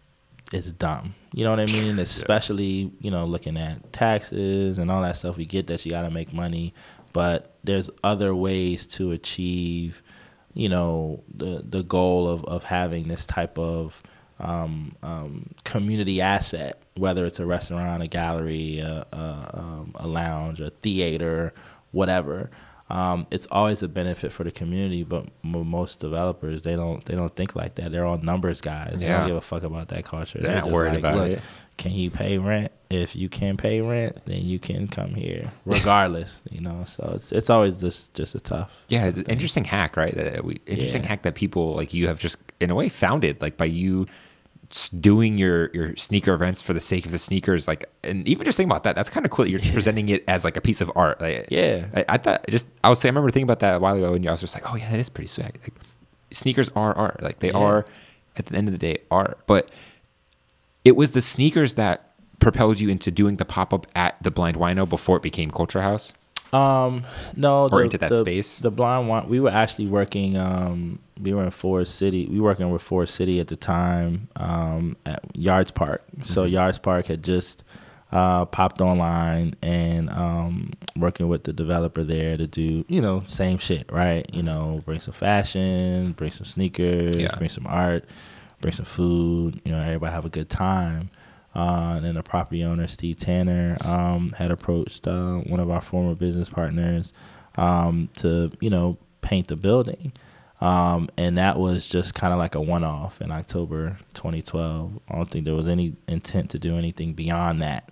is dumb. You know what I mean? Especially you know looking at taxes and all that stuff. We get that you got to make money, but there's other ways to achieve, you know, the the goal of of having this type of um, um, community asset, whether it's a restaurant, a gallery, a, a, um, a lounge, a theater, whatever. Um, it's always a benefit for the community, but m- most developers they don't they don't think like that. They're all numbers guys. They Yeah. don't give a fuck about that culture. They're not just worried like, about "Look, it." Can you pay rent? If you can pay rent, then you can come here, regardless. [laughs] you know, so it's it's always just just a tough. yeah, tough interesting hack, right? That we interesting Yeah. hack that people like you have just in a way founded, like by you doing your your sneaker events for the sake of the sneakers. Like, and even just thinking about that, that's kind of cool. That you're [laughs] just presenting it as like a piece of art. Like, Yeah. I, I thought just I was saying, I remember thinking about that a while ago, and I was just like, oh yeah, that is pretty sick. Like, sneakers are art. Like they Yeah. are at the end of the day art, but it was the sneakers that propelled you into doing the pop up at the Blind Whino before it became Culture House. Um, no, Or into that the, space? The blind one. We were actually working. Um, we were in Forest City. We were working with Forest City at the time. Um, at Yards Park. So Mm-hmm. Yards Park had just uh, popped online and um, working with the developer there to do you know same shit, right? You know, bring some fashion, bring some sneakers, Yeah. bring some art, bring some food. You know, everybody have a good time. Uh, and then the property owner, Steve Tanner, um, had approached uh, one of our former business partners um, to, you know, paint the building. Um, and that was just kind of like a one off in October 2012. I don't think there was any intent to do anything beyond that.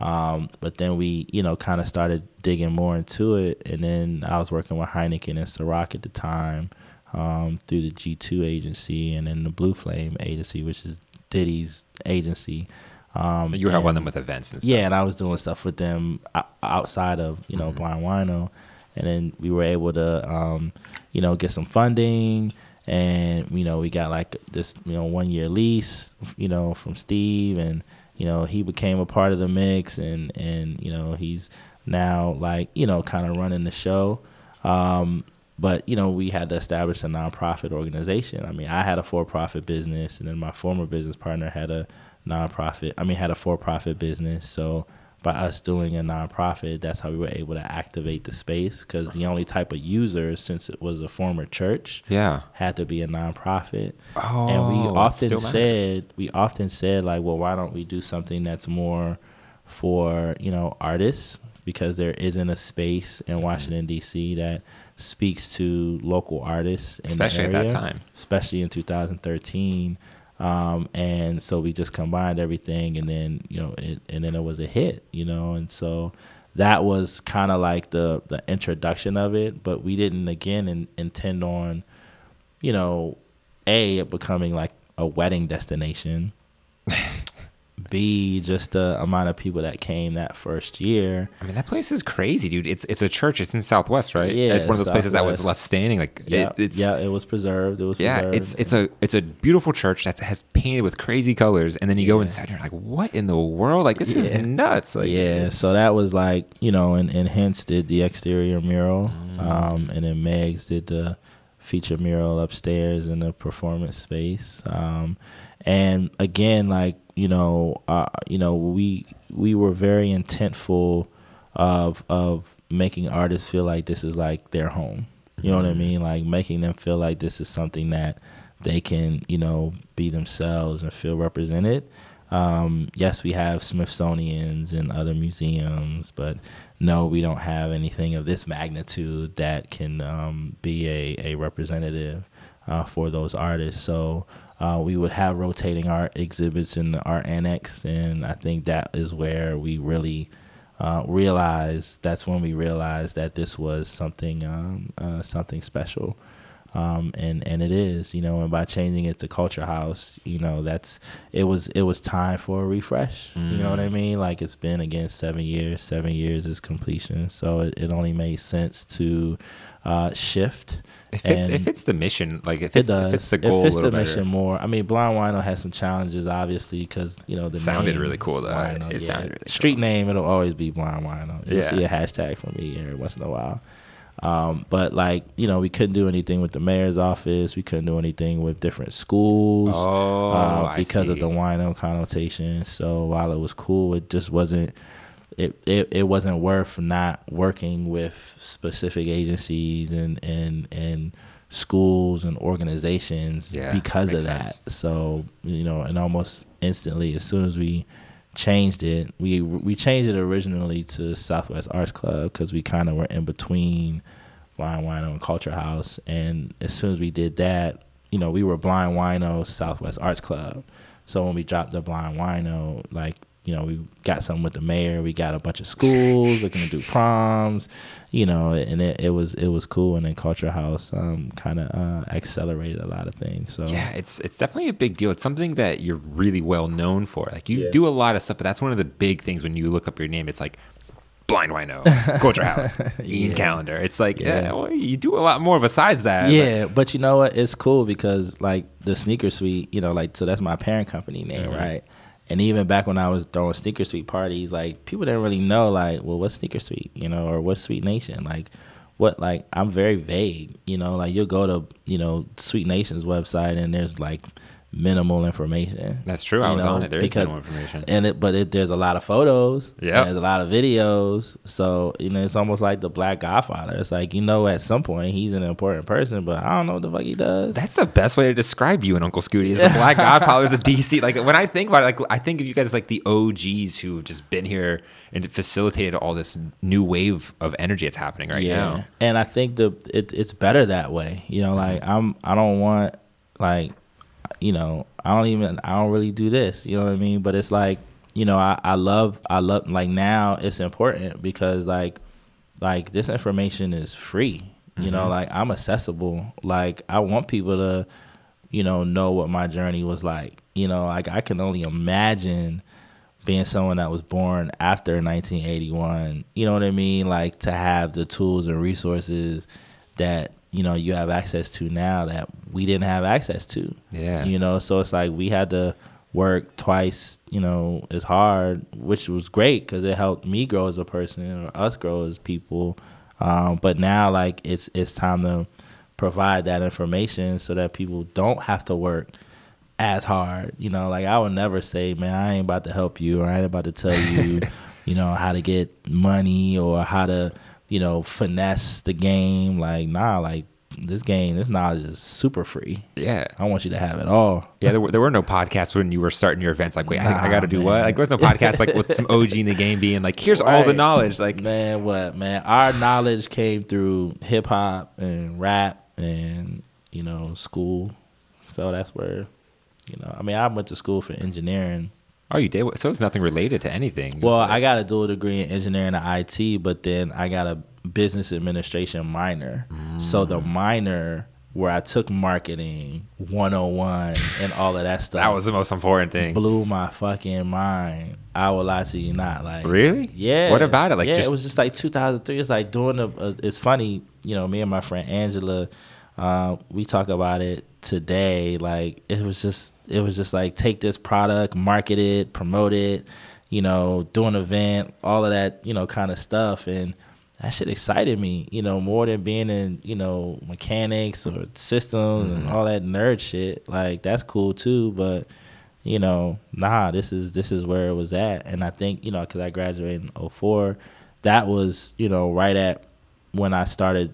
Um, but then we, you know, kind of started digging more into it. And then I was working with Heineken and Ciroc at the time um, through the G2 agency and then the Blue Flame agency, which is Diddy's agency. Um, You were helping them with events and stuff. yeah, and I was doing stuff with them outside of you Mm-hmm. know Blind Whino, and then we were able to um, you know get some funding. And you know we got like this you know one year lease you know from Steve. And you know he became a part of the mix. And and you know he's now like you know kind of running the show. Um, but you know we had to establish a nonprofit organization. I mean i had a for-profit business. And then my former business partner had a nonprofit i mean had a for-profit business. So by us doing a nonprofit that's how we were able to activate the space because the only type of user since it was a former church Yeah. had to be a nonprofit Oh, and we often still matters. said we often said like well why don't we do something that's more for you know artists because there isn't a space Mm-hmm. in Washington D.C. that speaks to local artists, in the Especially at that time. especially in 2013. Um, and so we just combined everything, and then you know, it, and then it was a hit, you know, and so that was kind of like the the introduction of it. But we didn't again in, intend on, you know, a it becoming like a wedding destination. [laughs] B just the amount of people that came that first year. I mean, that place is crazy, dude. It's it's a church. It's in Southwest, right? Yeah, it's one of those places that was left standing. Like Yeah, it, it's yeah, it was preserved. It was yeah, preserved. it's it's a it's a beautiful church that has painted with crazy colors, and then you go inside, and you're like, what in the world? Like this is nuts. Like yeah, so that was like you know, and, and Hense did the exterior mural, Mm. um, and then Megs did the feature mural upstairs in the performance space, um, and again, like you know, uh, you know, we we were very intentful of of making artists feel like this is like their home. You know what I Mm-hmm. mean? Like making them feel like this is something that they can, you know, be themselves and feel represented. Um, yes, we have Smithsonian's and other museums, but no, we don't have anything of this magnitude that can um, be a, a representative uh, for those artists. So uh, we would have rotating art exhibits in the art annex, and I think that is where we really uh, realized. That's when we realized that this was something um, uh, something special. Um, and and it is, you know, and by changing it to Culture House, you know, that's it was it was time for a refresh. You know what I mean? Like it's been again seven years. Seven years is completion, so it, it only made sense to uh, shift. If it's if it's the mission, like if it does. if it's the goal, it a fits the better. mission more. I mean, Blind Whino has some challenges, obviously, because you know the Sounded name really cool, though. Wino, It yeah. sounded really Street cool. name, it'll always be Blind Whino. You'll Yeah. see a hashtag from me every once in a while. Um, but like you know, we couldn't do anything with the mayor's office. We couldn't do anything with different schools Oh, uh, because of the wino connotation. So while it was cool, it just wasn't. It, it, it wasn't worth not working with specific agencies and, and and schools and organizations Yeah, because of that. sense. So you know, and almost instantly, as soon as we changed it, we we changed it originally to Southwest Arts Club because we kind of were in between Blind Whino and Culture House. And as soon as we did that, you know, we were Blind Whino Southwest Arts Club. So when we dropped the Blind Whino, like you know, we got something with the mayor. We got a bunch of schools looking to do proms, you know, and it, it was it was cool. And then Culture House um, kind of uh, accelerated a lot of things. So Yeah, it's it's definitely a big deal. It's something that you're really well known for. Like you Yeah. do a lot of stuff, but that's one of the big things when you look up your name. It's like Blind Whino, Culture House, [laughs] Ian Yeah. Callender. It's like yeah. Yeah. well, you do a lot more besides that. Yeah, but you know what? It's cool because like the sneaker suite, you know, like so that's my parent company name, Mm-hmm. right? And even back when I was throwing sneaker suite parties, like people didn't really know like, well, what's sneaker suite, you know, or what's Suite Nation, like. What like I'm very vague, you know. Like you'll go to you know Suite Nation's website and there's like minimal information. That's true. I was know, on it. There is because- minimal information. and it, but it, there's a lot of photos. Yeah. there's a lot of videos. So you know, it's almost like the Black Godfather. It's like you know, at some point he's an important person, but I don't know what the fuck he does. That's the best way to describe you and Uncle Scooty. Is the Black [laughs] Godfather is a DC. Like when I think about it, like I think of you guys like the OGs who have just been here and facilitated all this new wave of energy that's happening right now. and I think the it, it's better that way. You know, mm-hmm. like I'm I don't want like you know I don't even I don't really do this. You know what I mean? But it's like you know I I love I love like now it's important because like like this information is free. You know, mm-hmm. like I'm accessible. Like I want people to you know know what my journey was like. You know, like I can only imagine being someone that was born after 1981 you know what i mean like to have the tools and resources that you know you have access to now that we didn't have access to. Yeah. You know, so it's like we had to work twice, you know, as hard, which was great because it helped me grow as a person or us grow as people. Um, but now, like, it's it's time to provide that information so that people don't have to work as hard. You know, like I would never say, man, I ain't about to help you or I ain't about to tell you, [laughs] you know, how to get money or how to, you know, finesse the game. Like, nah, like this game, this knowledge is super free. Yeah. I want you to have it all. Yeah, there were, there were no podcasts when you were starting your events. Like, wait, I, I got to do what? Like, there was no podcast like with some OG in the game being like, here's all the knowledge. Like, man, what man? Our knowledge came through hip hop and rap and you know school. So that's where, you know, I mean, I went to school for engineering. Oh, you did. So it's nothing related to anything. It Well, I got a dual degree in engineering and IT, but then I got a business administration minor. So the Mm. minor where I took marketing 101 and all of that [laughs] stuff. that was the most important thing. blew my fucking mind. I will lie to you not. Like Really? Yeah. What about it? Like, yeah, just- it was just like 2003. It's like doing a. a it's funny, you know. Me and my friend Angela, uh, we talk about it today. Like it was just, it was just like take this product, market it, promote it, you know, do an event, all of that, you know, kind of stuff, and that shit excited me, you know, more than being in, you know, mechanics or systems and mm-hmm. all that nerd shit. Like that's cool too, but you know, nah, this is this is where it was at. And I think, you know, because I graduated in 04, that was, you know, right at when I started,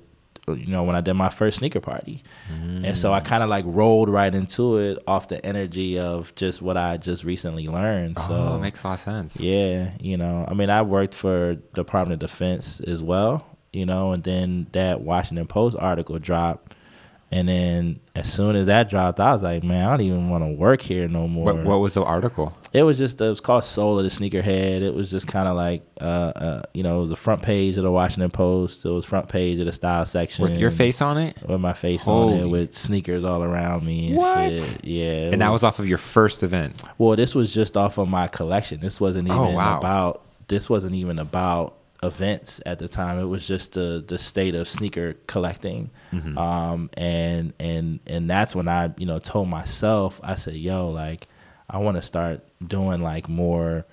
you know, when I did my first sneaker party. And so I Mm. kind of like rolled right into it off the energy of just what I just recently learned. So oh, it makes a lot of sense. yeah, you know, I mean, I worked for Department of Defense as well, you know, and then that Washington Post article dropped. And then as soon as that dropped, I was like, man, I don't even want to work here no more. What, what was the article? It was just it was called Soul of the Sneakerhead. It was just kind of like uh, uh you know it was the front page of the Washington Post. It was front page of the style section With your face on it? with my face on it with sneakers all around me and What? shit. Yeah, And that was off of your first event. well. This was just off of my collection. This wasn't even Oh, wow. about this wasn't even about events at the time. It was just the the state of sneaker collecting, Mm-hmm. um, and and and that's when I you know told myself I said, yo, like I want to start doing like more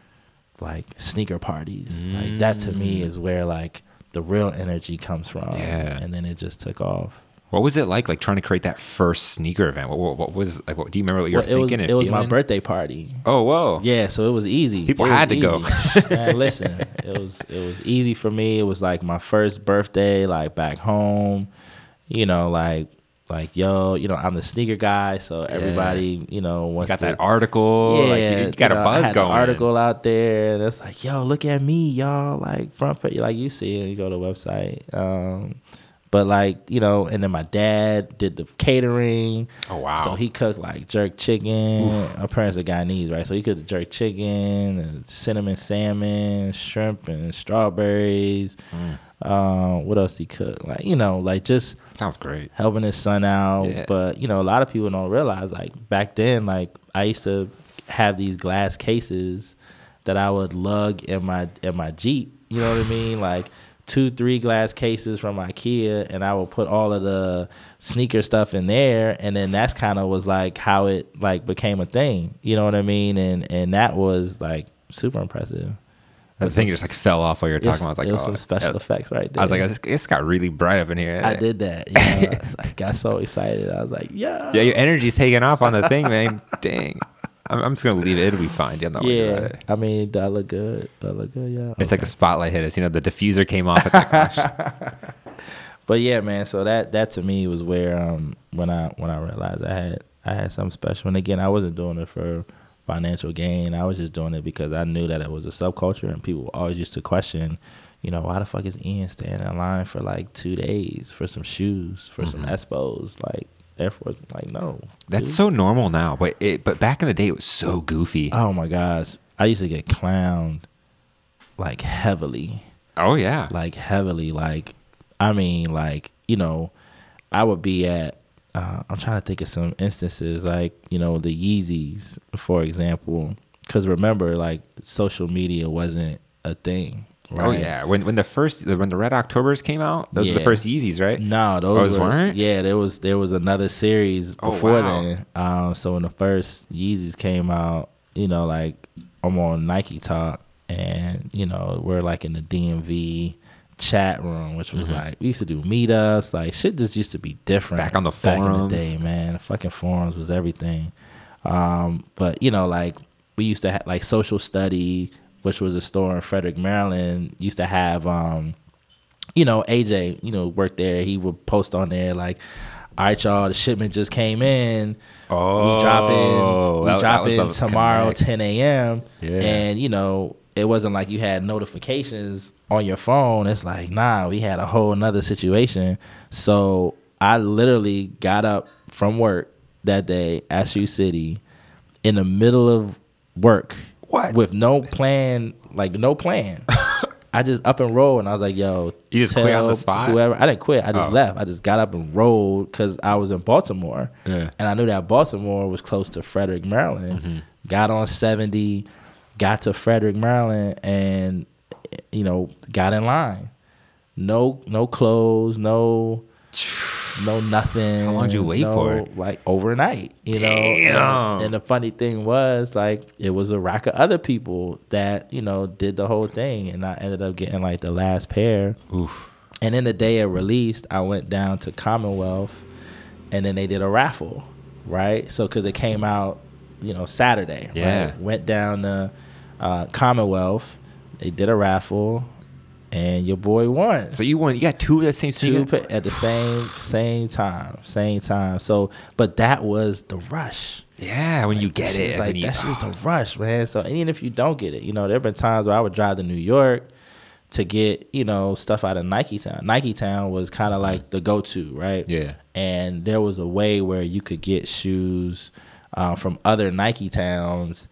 like sneaker parties. Like that to me is where like the real energy comes from. Mm. Yeah. and then it just took off. What was it like, like trying to create that first sneaker event? What, what, what was like? What do you remember? What you were Well, was thinking and it was my birthday party. Oh, whoa! Yeah, so it was easy. People It had to go. easy. [laughs] Man, listen, it was it was easy for me. It was like my first birthday, like back home. You know, like like yo, you know, I'm the sneaker guy, so everybody, you know, You got to, that article. Yeah, like, you, you got you a know, I buzz going. Article out there, and it's like, yo, look at me, y'all. Like front page, like you see it. You go to the website. Um, but like you know, and then my dad did the catering. Oh, wow. So he cooked like jerk chicken. My parents are Guyanese, right? So he cooked jerk chicken, and cinnamon salmon, shrimp, and strawberries. Mm. Um, what else he cooked? Like you know, like just Sounds great. helping his son out. Yeah. But you know, a lot of people don't realize like back then, like I used to have these glass cases that I would lug in my in my Jeep. You know what I mean? Like two, three glass cases from IKEA, and I would put all of the sneaker stuff in there, and then that's kind of was like how it like became a thing. You know what I mean? And and that was like super impressive. The thing just like fell off while you were was, talking. Oh, I was like, it was oh, some special effects right there. I was like, it's, it's got really bright up in here. I did that. You know, I, was like, got so [laughs] excited. I was like, yeah. Yeah, your energy's taking off on the thing, man. [laughs] Dang. I'm, I'm just gonna leave it. It'll be fine. You'll know when you're Yeah, ready. I mean, do I look good? Do I look good? Yeah. It's like a spotlight hit us. You know, the diffuser came off. It's like, gosh. [laughs] But yeah, man. So that that to me was where um when I when I realized I had I had something special. And again, I wasn't doing it for financial gain. I was just doing it because I knew that it was a subculture, and people always used to question, you know, why the fuck is Ian standing in line for like two days for some shoes, for some Espos, like Air Force? Like, no, That's dude. so normal now, but it but back in the day it was so goofy. Oh my gosh, I used to get clowned like heavily. oh yeah. like heavily like i mean like you know i would be at uh, i'm trying to think of some instances like you know the yeezys for example because remember like social media wasn't a thing Oh yeah, when when the first when the Red Octobers came out, those were the first Yeezys, right? No, those those were, weren't? Yeah, there was there was another series Oh, before wow. then. Um, so when the first Yeezys came out, you know, like I'm on Nike Talk, and you know we're like in the DMV chat room, which was like we used to do meetups. Like shit just used to be different Mm-hmm. Back on the back in the forums. day, man. The fucking forums was everything. Um, but you know, like we used to have like social study, which was a store in Frederick, Maryland. Used to have um you know, AJ, you know, worked there. He would post on there like, "All right, y'all, the shipment just came in. Oh, we dropping, we that dropping tomorrow, connect. 10 a.m." Yeah. And you know, it wasn't like you had notifications on your phone. It's like, nah, we had a whole nother situation. So I literally got up from work that day at Shoe City in the middle of work. What? With no plan, like no plan. [laughs] I just up and rolled, and I was like, "Yo, You just quit on the spot? Whoever I didn't quit, I just Oh. left. I just got up and rolled because I was in Baltimore, Yeah. and I knew that Baltimore was close to Frederick, Maryland. Mm-hmm. Got on seventy, got to Frederick, Maryland, and you know got in line. No, no clothes, no, [sighs] [laughs] no nothing. How long did you wait no, for it? Like overnight, you know. And, and the funny thing was, like, it was a rack of other people that you know did the whole thing, and I ended up getting like the last pair. Oof. And then the day it released, I went down to Commonwealth, and then they did a raffle, right? So because it came out, you know, Saturday. Yeah. Right? Went down to uh, Commonwealth. They did a raffle, and your boy won. So you won. You got two of the same Two pa- at the same same time, same time. So, but that was the rush. Yeah, when you get it, like that's just the rush, man. So even if you don't get it, you know, there have been times where I would drive to New York to get, you know, stuff out of Nike Town. Nike Town was kind of like the go-to, right? Yeah. And there was a way where you could get shoes uh, from other Nike towns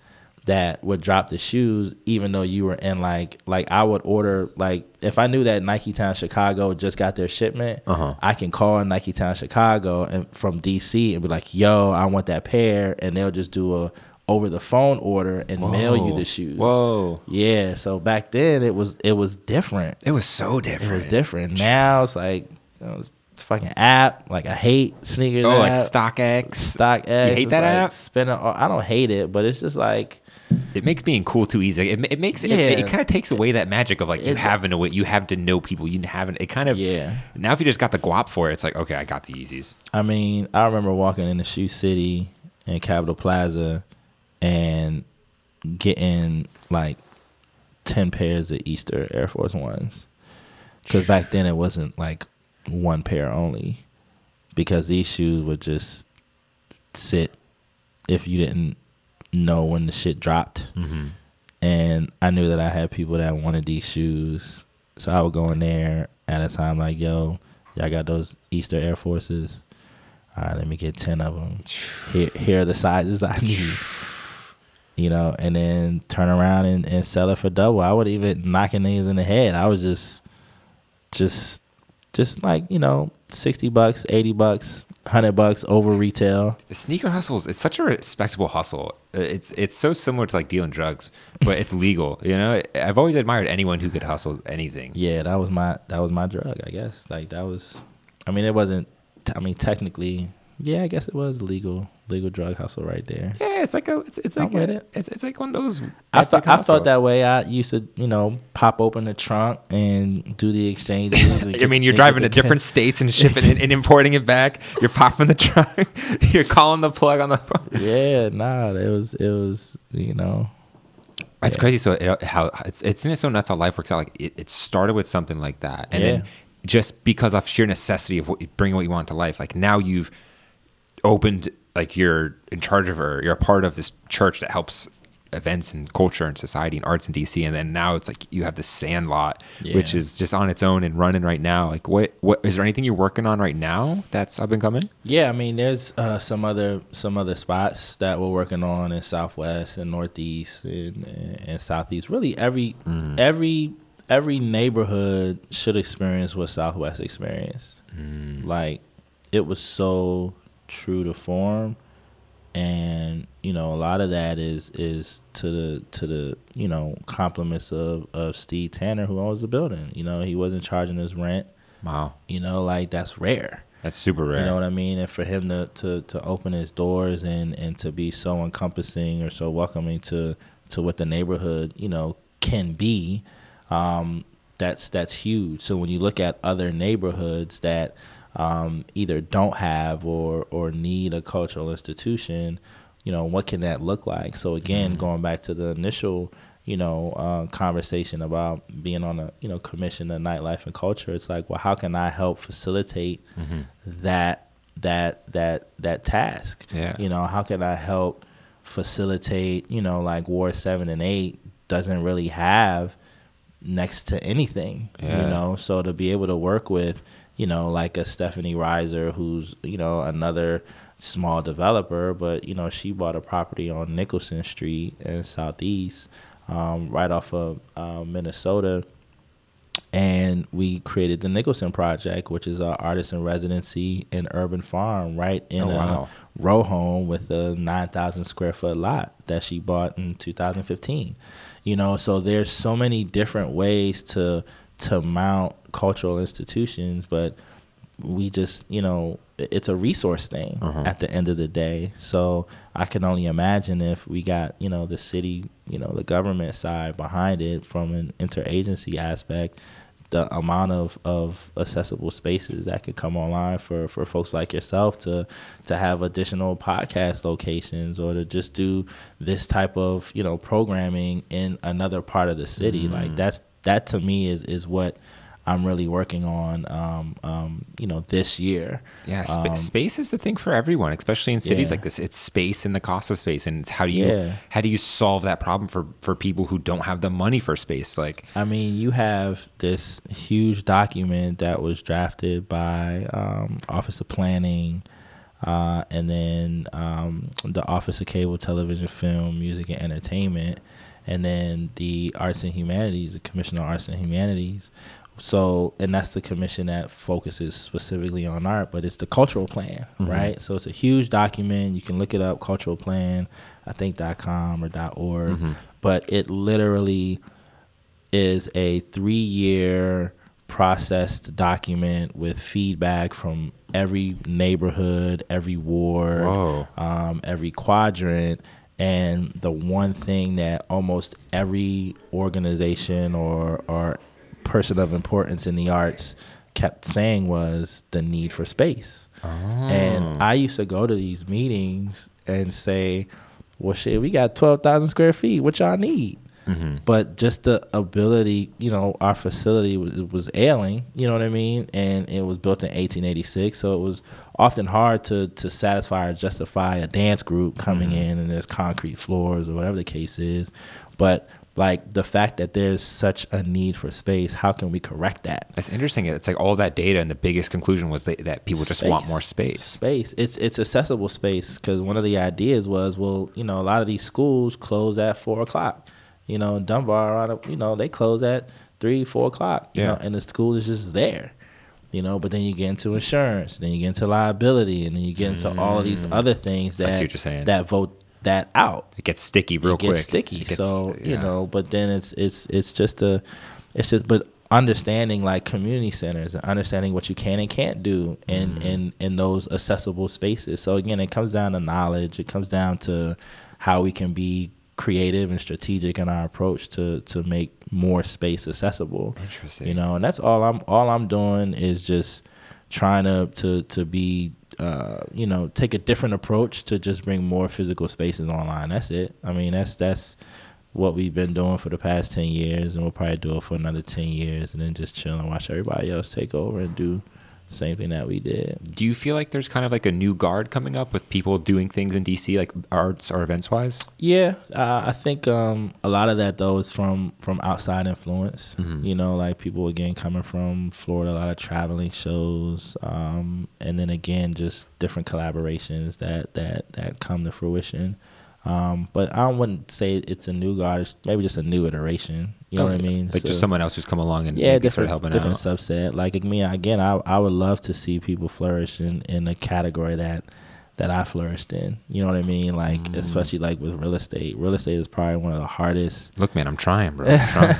that would drop the shoes, even though you were in like like I would order like if I knew that Nike Town Chicago just got their shipment, Uh-huh. I can call Nike Town Chicago and from DC and be like, "Yo, I want that pair," and they'll just do a over the phone order and mail you the shoes. Whoa. Yeah, so back then it was it was different. It was so different. It was different. Now it's like you know, it's fucking app. Like I hate sneakers. Oh, like app. StockX. Stock X. hate that like app? Spending. all- I don't hate it, but it's just like It makes being cool too easy. It, it makes it. It, Yeah. kind of takes away that magic of like you It- having to. You have to know people. You haven't. It kind of. Yeah. Now if you just got the guap for it, it's like okay, I got the Yeezys. I mean, I remember walking into Shoe City in Capitol Plaza and getting like 10 pairs of Easter Air Force Ones. Because back then it wasn't like one pair only. Because these shoes would just sit if you didn't know when the shit dropped. Mm-hmm. And I knew that I had people that wanted these shoes. So I would go in there at a time like, yo, y'all got those Easter Air Forces? All right, let me get 10 of them. Here, here are the sizes I need. [sighs] You know, and then turn around and, and sell it for double. I would even knocking niggas in the head. I was just, just, just like, you know, 60 bucks, 80 bucks, 100 bucks over retail. Sneaker hustles. It's such a respectable hustle. Uh, It's it's so similar to like dealing drugs, but it's [laughs] legal. You know, I've always admired anyone who could hustle anything. Yeah, that was my that was my drug, I guess. Like that was I mean it wasn't I mean technically yeah, I guess it was legal legal drug hustle right there. Yeah, it's like a. It's, it's like a, it. It's it's like one of those. I thought I hustles. thought that way. I used to, you know, pop open the trunk and do the exchange. [laughs] I mean, you're driving to get the- different states and shipping it and importing it back. You're popping the trunk. [laughs] You're calling the plug on the phone. Yeah, nah, it was it was, you know. That's Yeah. crazy. So it, how it's it's isn't it so nuts how life works out. Like it, it started with something like that, and Yeah. then just because of sheer necessity of what, bringing what you want to life, like now you've opened like you're in charge of or you're a part of this church that helps events and culture and society and arts in DC, and then now it's like you have this Sandlot, which is just on its own and running right now. Like what what is there anything you're working on right now that's up and coming? Yeah, I mean, there's uh, some other some other spots that we're working on in Southwest and Northeast and, and Southeast. Really, every every every neighborhood should experience what Southwest experienced. Like, it was so true to form and you know a lot of that is is to the to the you know compliments of of Steve Tanner who owns the building. You know, he wasn't charging his rent. Wow. You know, like that's rare. That's super rare. You know what I mean? And for him to, to, to open his doors and, and to be so encompassing or so welcoming to, to what the neighborhood, you know, can be, um, that's that's huge. So when you look at other neighborhoods that um, either don't have or or need a cultural institution, you know, what can that look like? So again, mm-hmm. going back to the initial you know, uh, conversation about being on a, you know, commission of nightlife and culture. It's like, well, how can I help facilitate mm-hmm. that, that, that, that task? Yeah. You know, how can I help facilitate, you know, like Ward 7 and 8 doesn't really have next to anything, yeah. you know? So to be able to work with, you know, like a Stephanie Reiser, who's, you know, another small developer, but, you know, she bought a property on Nicholson Street in Southeast um, right off of uh, Minnesota. And we created the Nicholson Project, which is our artist in residency and urban farm, right in oh, wow. a row home with a 9,000 square foot lot that she bought in 2015. You know, so there's so many different ways to to mount cultural institutions, but we just you know it's a resource thing uh-huh. at the end of the day so i can only imagine if we got you know the city you know the government side behind it from an interagency aspect the amount of, of accessible spaces that could come online for, for folks like yourself to to have additional podcast locations or to just do this type of you know programming in another part of the city mm-hmm. like that's that to me is is what I'm really working on, um, um, you know, this year. Yeah, sp- um, space is the thing for everyone, especially in cities yeah. like this. It's space and the cost of space, and it's how do you yeah. how do you solve that problem for for people who don't have the money for space? Like, I mean, you have this huge document that was drafted by um, Office of Planning. Uh, and then um, the Office of Cable Television, Film, Music, and Entertainment, and then the Arts and Humanities, the Commission on Arts and Humanities, so, and that's the commission that focuses specifically on art, but it's the cultural plan, mm-hmm. right? So it's a huge document. You can look it up, cultural plan, I think dot .com or dot .org, mm-hmm. but it literally is a three-year processed document with feedback from every neighborhood, every ward, um, every quadrant. And the one thing that almost every organization or, or person of importance in the arts kept saying was the need for space. Oh. And I used to go to these meetings and say, well, shit, we got 12,000 square feet. What y'all need? Mm-hmm. But just the ability, you know, our facility was, was, ailing, you know what I mean? And it was built in 1886. So it was often hard to, to satisfy or justify a dance group coming mm-hmm. in and there's concrete floors or whatever the case is. But like the fact that there's such a need for space how can we correct that that's interesting it's like all that data and the biggest conclusion was that, that people space. just want more space space it's it's accessible space because one of the ideas was well you know a lot of these schools close at four o'clock you know dunbar you know they close at three four o'clock you yeah. know and the school is just there you know but then you get into insurance then you get into liability and then you get into mm. all of these other things that that vote that out. It gets sticky real it quick. Gets sticky. Gets, so yeah. you know, but then it's it's it's just a, it's just but understanding like community centers and understanding what you can and can't do in mm. in in those accessible spaces. So again, it comes down to knowledge. It comes down to how we can be creative and strategic in our approach to to make more space accessible. Interesting. You know, and that's all I'm all I'm doing is just trying to to to be uh, you know, take a different approach to just bring more physical spaces online. That's it. I mean, that's that's what we've been doing for the past ten years, and we'll probably do it for another ten years, and then just chill and watch everybody else take over and do same thing that we did. Do you feel like there's kind of like a new guard coming up with people doing things in DC, like arts or events wise? Yeah, uh, I think um, a lot of that though is from from outside influence. Mm-hmm. You know, like people again coming from Florida, a lot of traveling shows, um, and then again just different collaborations that that that come to fruition. Um, but I wouldn't say it's a new guard. It's maybe just a new iteration. You know what I mean? Like so, just someone else who's come along and yeah, different, helping different out. subset. Like me again, I I would love to see people flourish in in a category that that I flourished in. You know what I mean? Like Mm. especially like with real estate. Real estate is probably one of the hardest Look, man, I'm trying, bro. [laughs] I'm trying.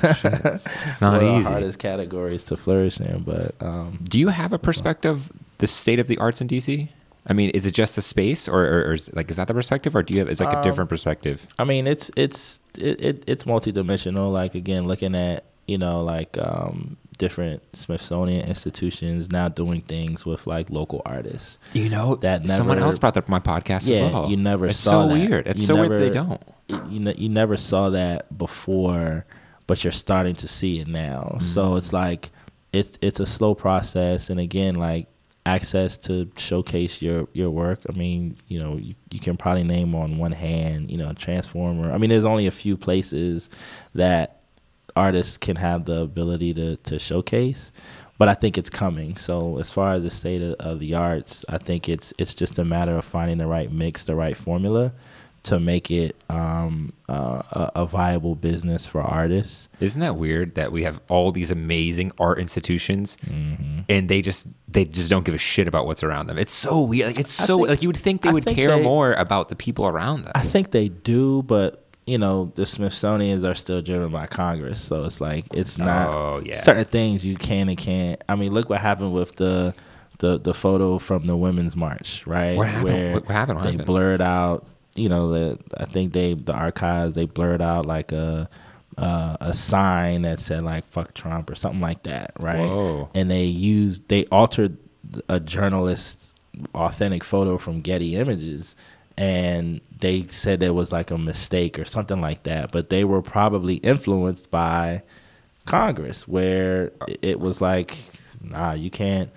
It's, it's not [laughs] one of the easy. hardest categories to flourish in. But um, Do you have a perspective, the state of the arts in DC? I mean, is it just the space, or, or, or is, like is that the perspective, or do you have is like a Um, different perspective? I mean, it's it's it, it it's multidimensional. Like again, looking at you know like um, different Smithsonian institutions now doing things with like local artists. You know that someone else brought that up my podcast Yeah, as well. you never saw that. It's saw so that. weird. It's You so weird that they don't. you know you never saw that before, but you're starting to see it now. So Mm. it's like it's it's a slow process, and again, like access to showcase your your work. I mean, you know, you, you can probably name on one hand, you know, Transformer. I mean, there's only a few places that artists can have the ability to to showcase. But I think it's coming. So as far as the state of, of the arts, I think it's it's just a matter of finding the right mix, the right formula, to make it um, uh, a, a viable business for artists. Isn't that weird that we have all these amazing art institutions Mm-hmm. and they just they just don't give a shit about what's around them? It's so weird. Like it's so think- like you would think they I would think care they- more about the people around them. I think they do, but you know the Smithsonian's are still driven by Congress, so it's like it's not Oh, yeah. certain things you can and can't. I mean, look what happened with the the the photo from the Women's March, right? What happened? Where What- what happened? What they blurred out. You know, the I think they the archives they blurred out like a. Uh, a sign that said like "fuck Trump" or something like that, right? Whoa. And they used they altered a journalist's authentic photo from Getty Images, and they said it was like a mistake or something like that. But they were probably influenced by Congress, where it was like, nah, you can't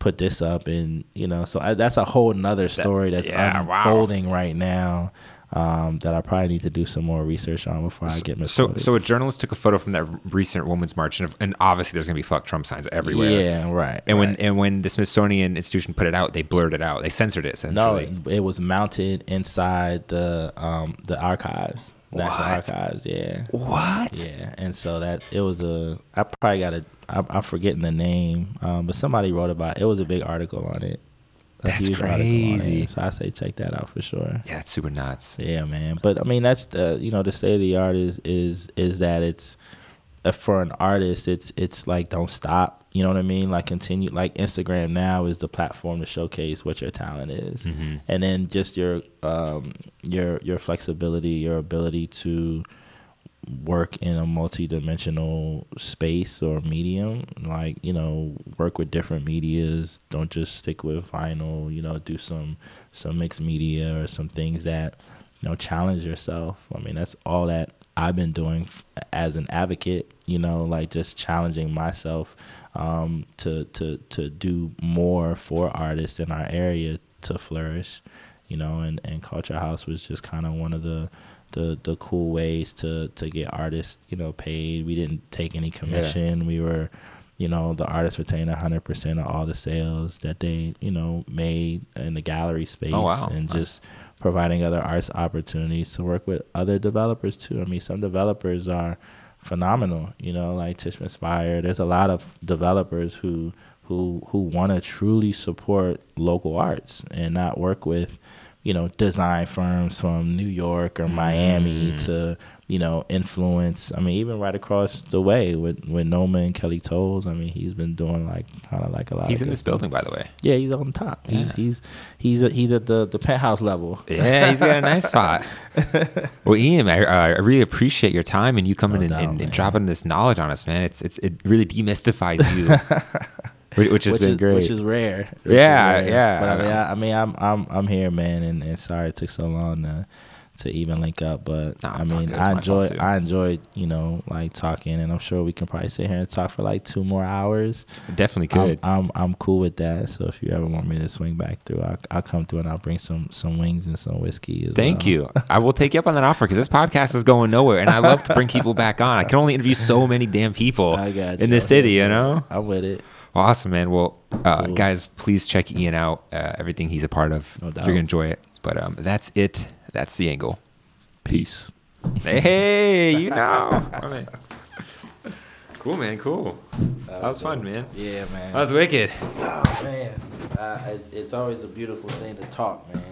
put this up, and you know, so I, that's a whole nother story that's yeah, wow. unfolding right now. Um, that I probably need to do some more research on before I get So, misquoted. so a journalist took a photo from that recent Women's March, and, and obviously there's gonna be "fuck Trump" signs everywhere. yeah, right. And when and when the Smithsonian Institution put it out, they blurred it out. They censored it No, essentially. it, it was mounted inside the um the archives, national archives. Yeah, what? yeah. And so that it was a. I probably got a. I, I'm forgetting the name, um, but somebody wrote about it. It was a big article on it. A That's huge article on it. crazy. So I say check that out for sure. Yeah, it's super nuts. Yeah, man. But I mean, that's the you know the state of the art is is is that it's for an artist, it's it's like don't stop. You know what I mean? Like continue. Like Instagram now is the platform to showcase what your talent is, Mm-hmm. and then just your um your your flexibility, your ability to work in a multi-dimensional space or medium like you know work with different medias don't just stick with vinyl you know do some some mixed media or some things that you know challenge yourself i mean that's all that i've been doing f- as an advocate you know like just challenging myself um to to to do more for artists in our area to flourish you know and and culture house was just kind of one of the the the cool ways to to get artists you know paid. We didn't take any commission. We were you know the artists retained 100% of all the sales that they you know made in the gallery space Oh, wow. and just providing other arts opportunities to work with other developers too i mean some developers are phenomenal you know like Tishman Speyer there's a lot of developers who who who want to truly support local arts and not work with you know design firms from New York or Miami Mm. to you know influence. I mean, even right across the way with with Noma and Kelly Tolles. I mean, he's been doing like kind of like a lot. He's in this building, by the way. Yeah, he's on top. He's Yeah. he's he's a, he's at the the penthouse level. Yeah, he's got a nice [laughs] spot. Well, Ian, I, uh, I really appreciate your time and you coming No and, doubt, and, and dropping this knowledge on us, man. It's it's it really demystifies you, [laughs] which, which has which been is, great. Which is rare. Which Yeah, is rare. yeah, But I I mean. I, I mean, I'm I'm I'm here, man, and, and sorry it took so long to to even link up. But No, I mean, I enjoy. I enjoyed you know like talking, and I'm sure we can probably sit here and talk for like two more hours. Definitely I'm. I'm I'm cool with that. So if you ever want me to swing back through, I'll, I'll come through and I'll bring some some wings and some whiskey. As Thank well. you. I will take you up on that offer because this podcast is going nowhere, and I love to bring people back on. I can only interview so many damn people [laughs] in the city, you know. I'm with it. Awesome, man. Well, uh, Cool. guys, please check Ian out. Uh, everything he's a part of, No you're gonna enjoy it. But um, that's it. That's the angle. Peace. Hey, you know. [laughs] All right. Cool, man. Cool. That was fun, man. Yeah, man. That was wicked. Oh man, uh, it- it's always a beautiful thing to talk, man.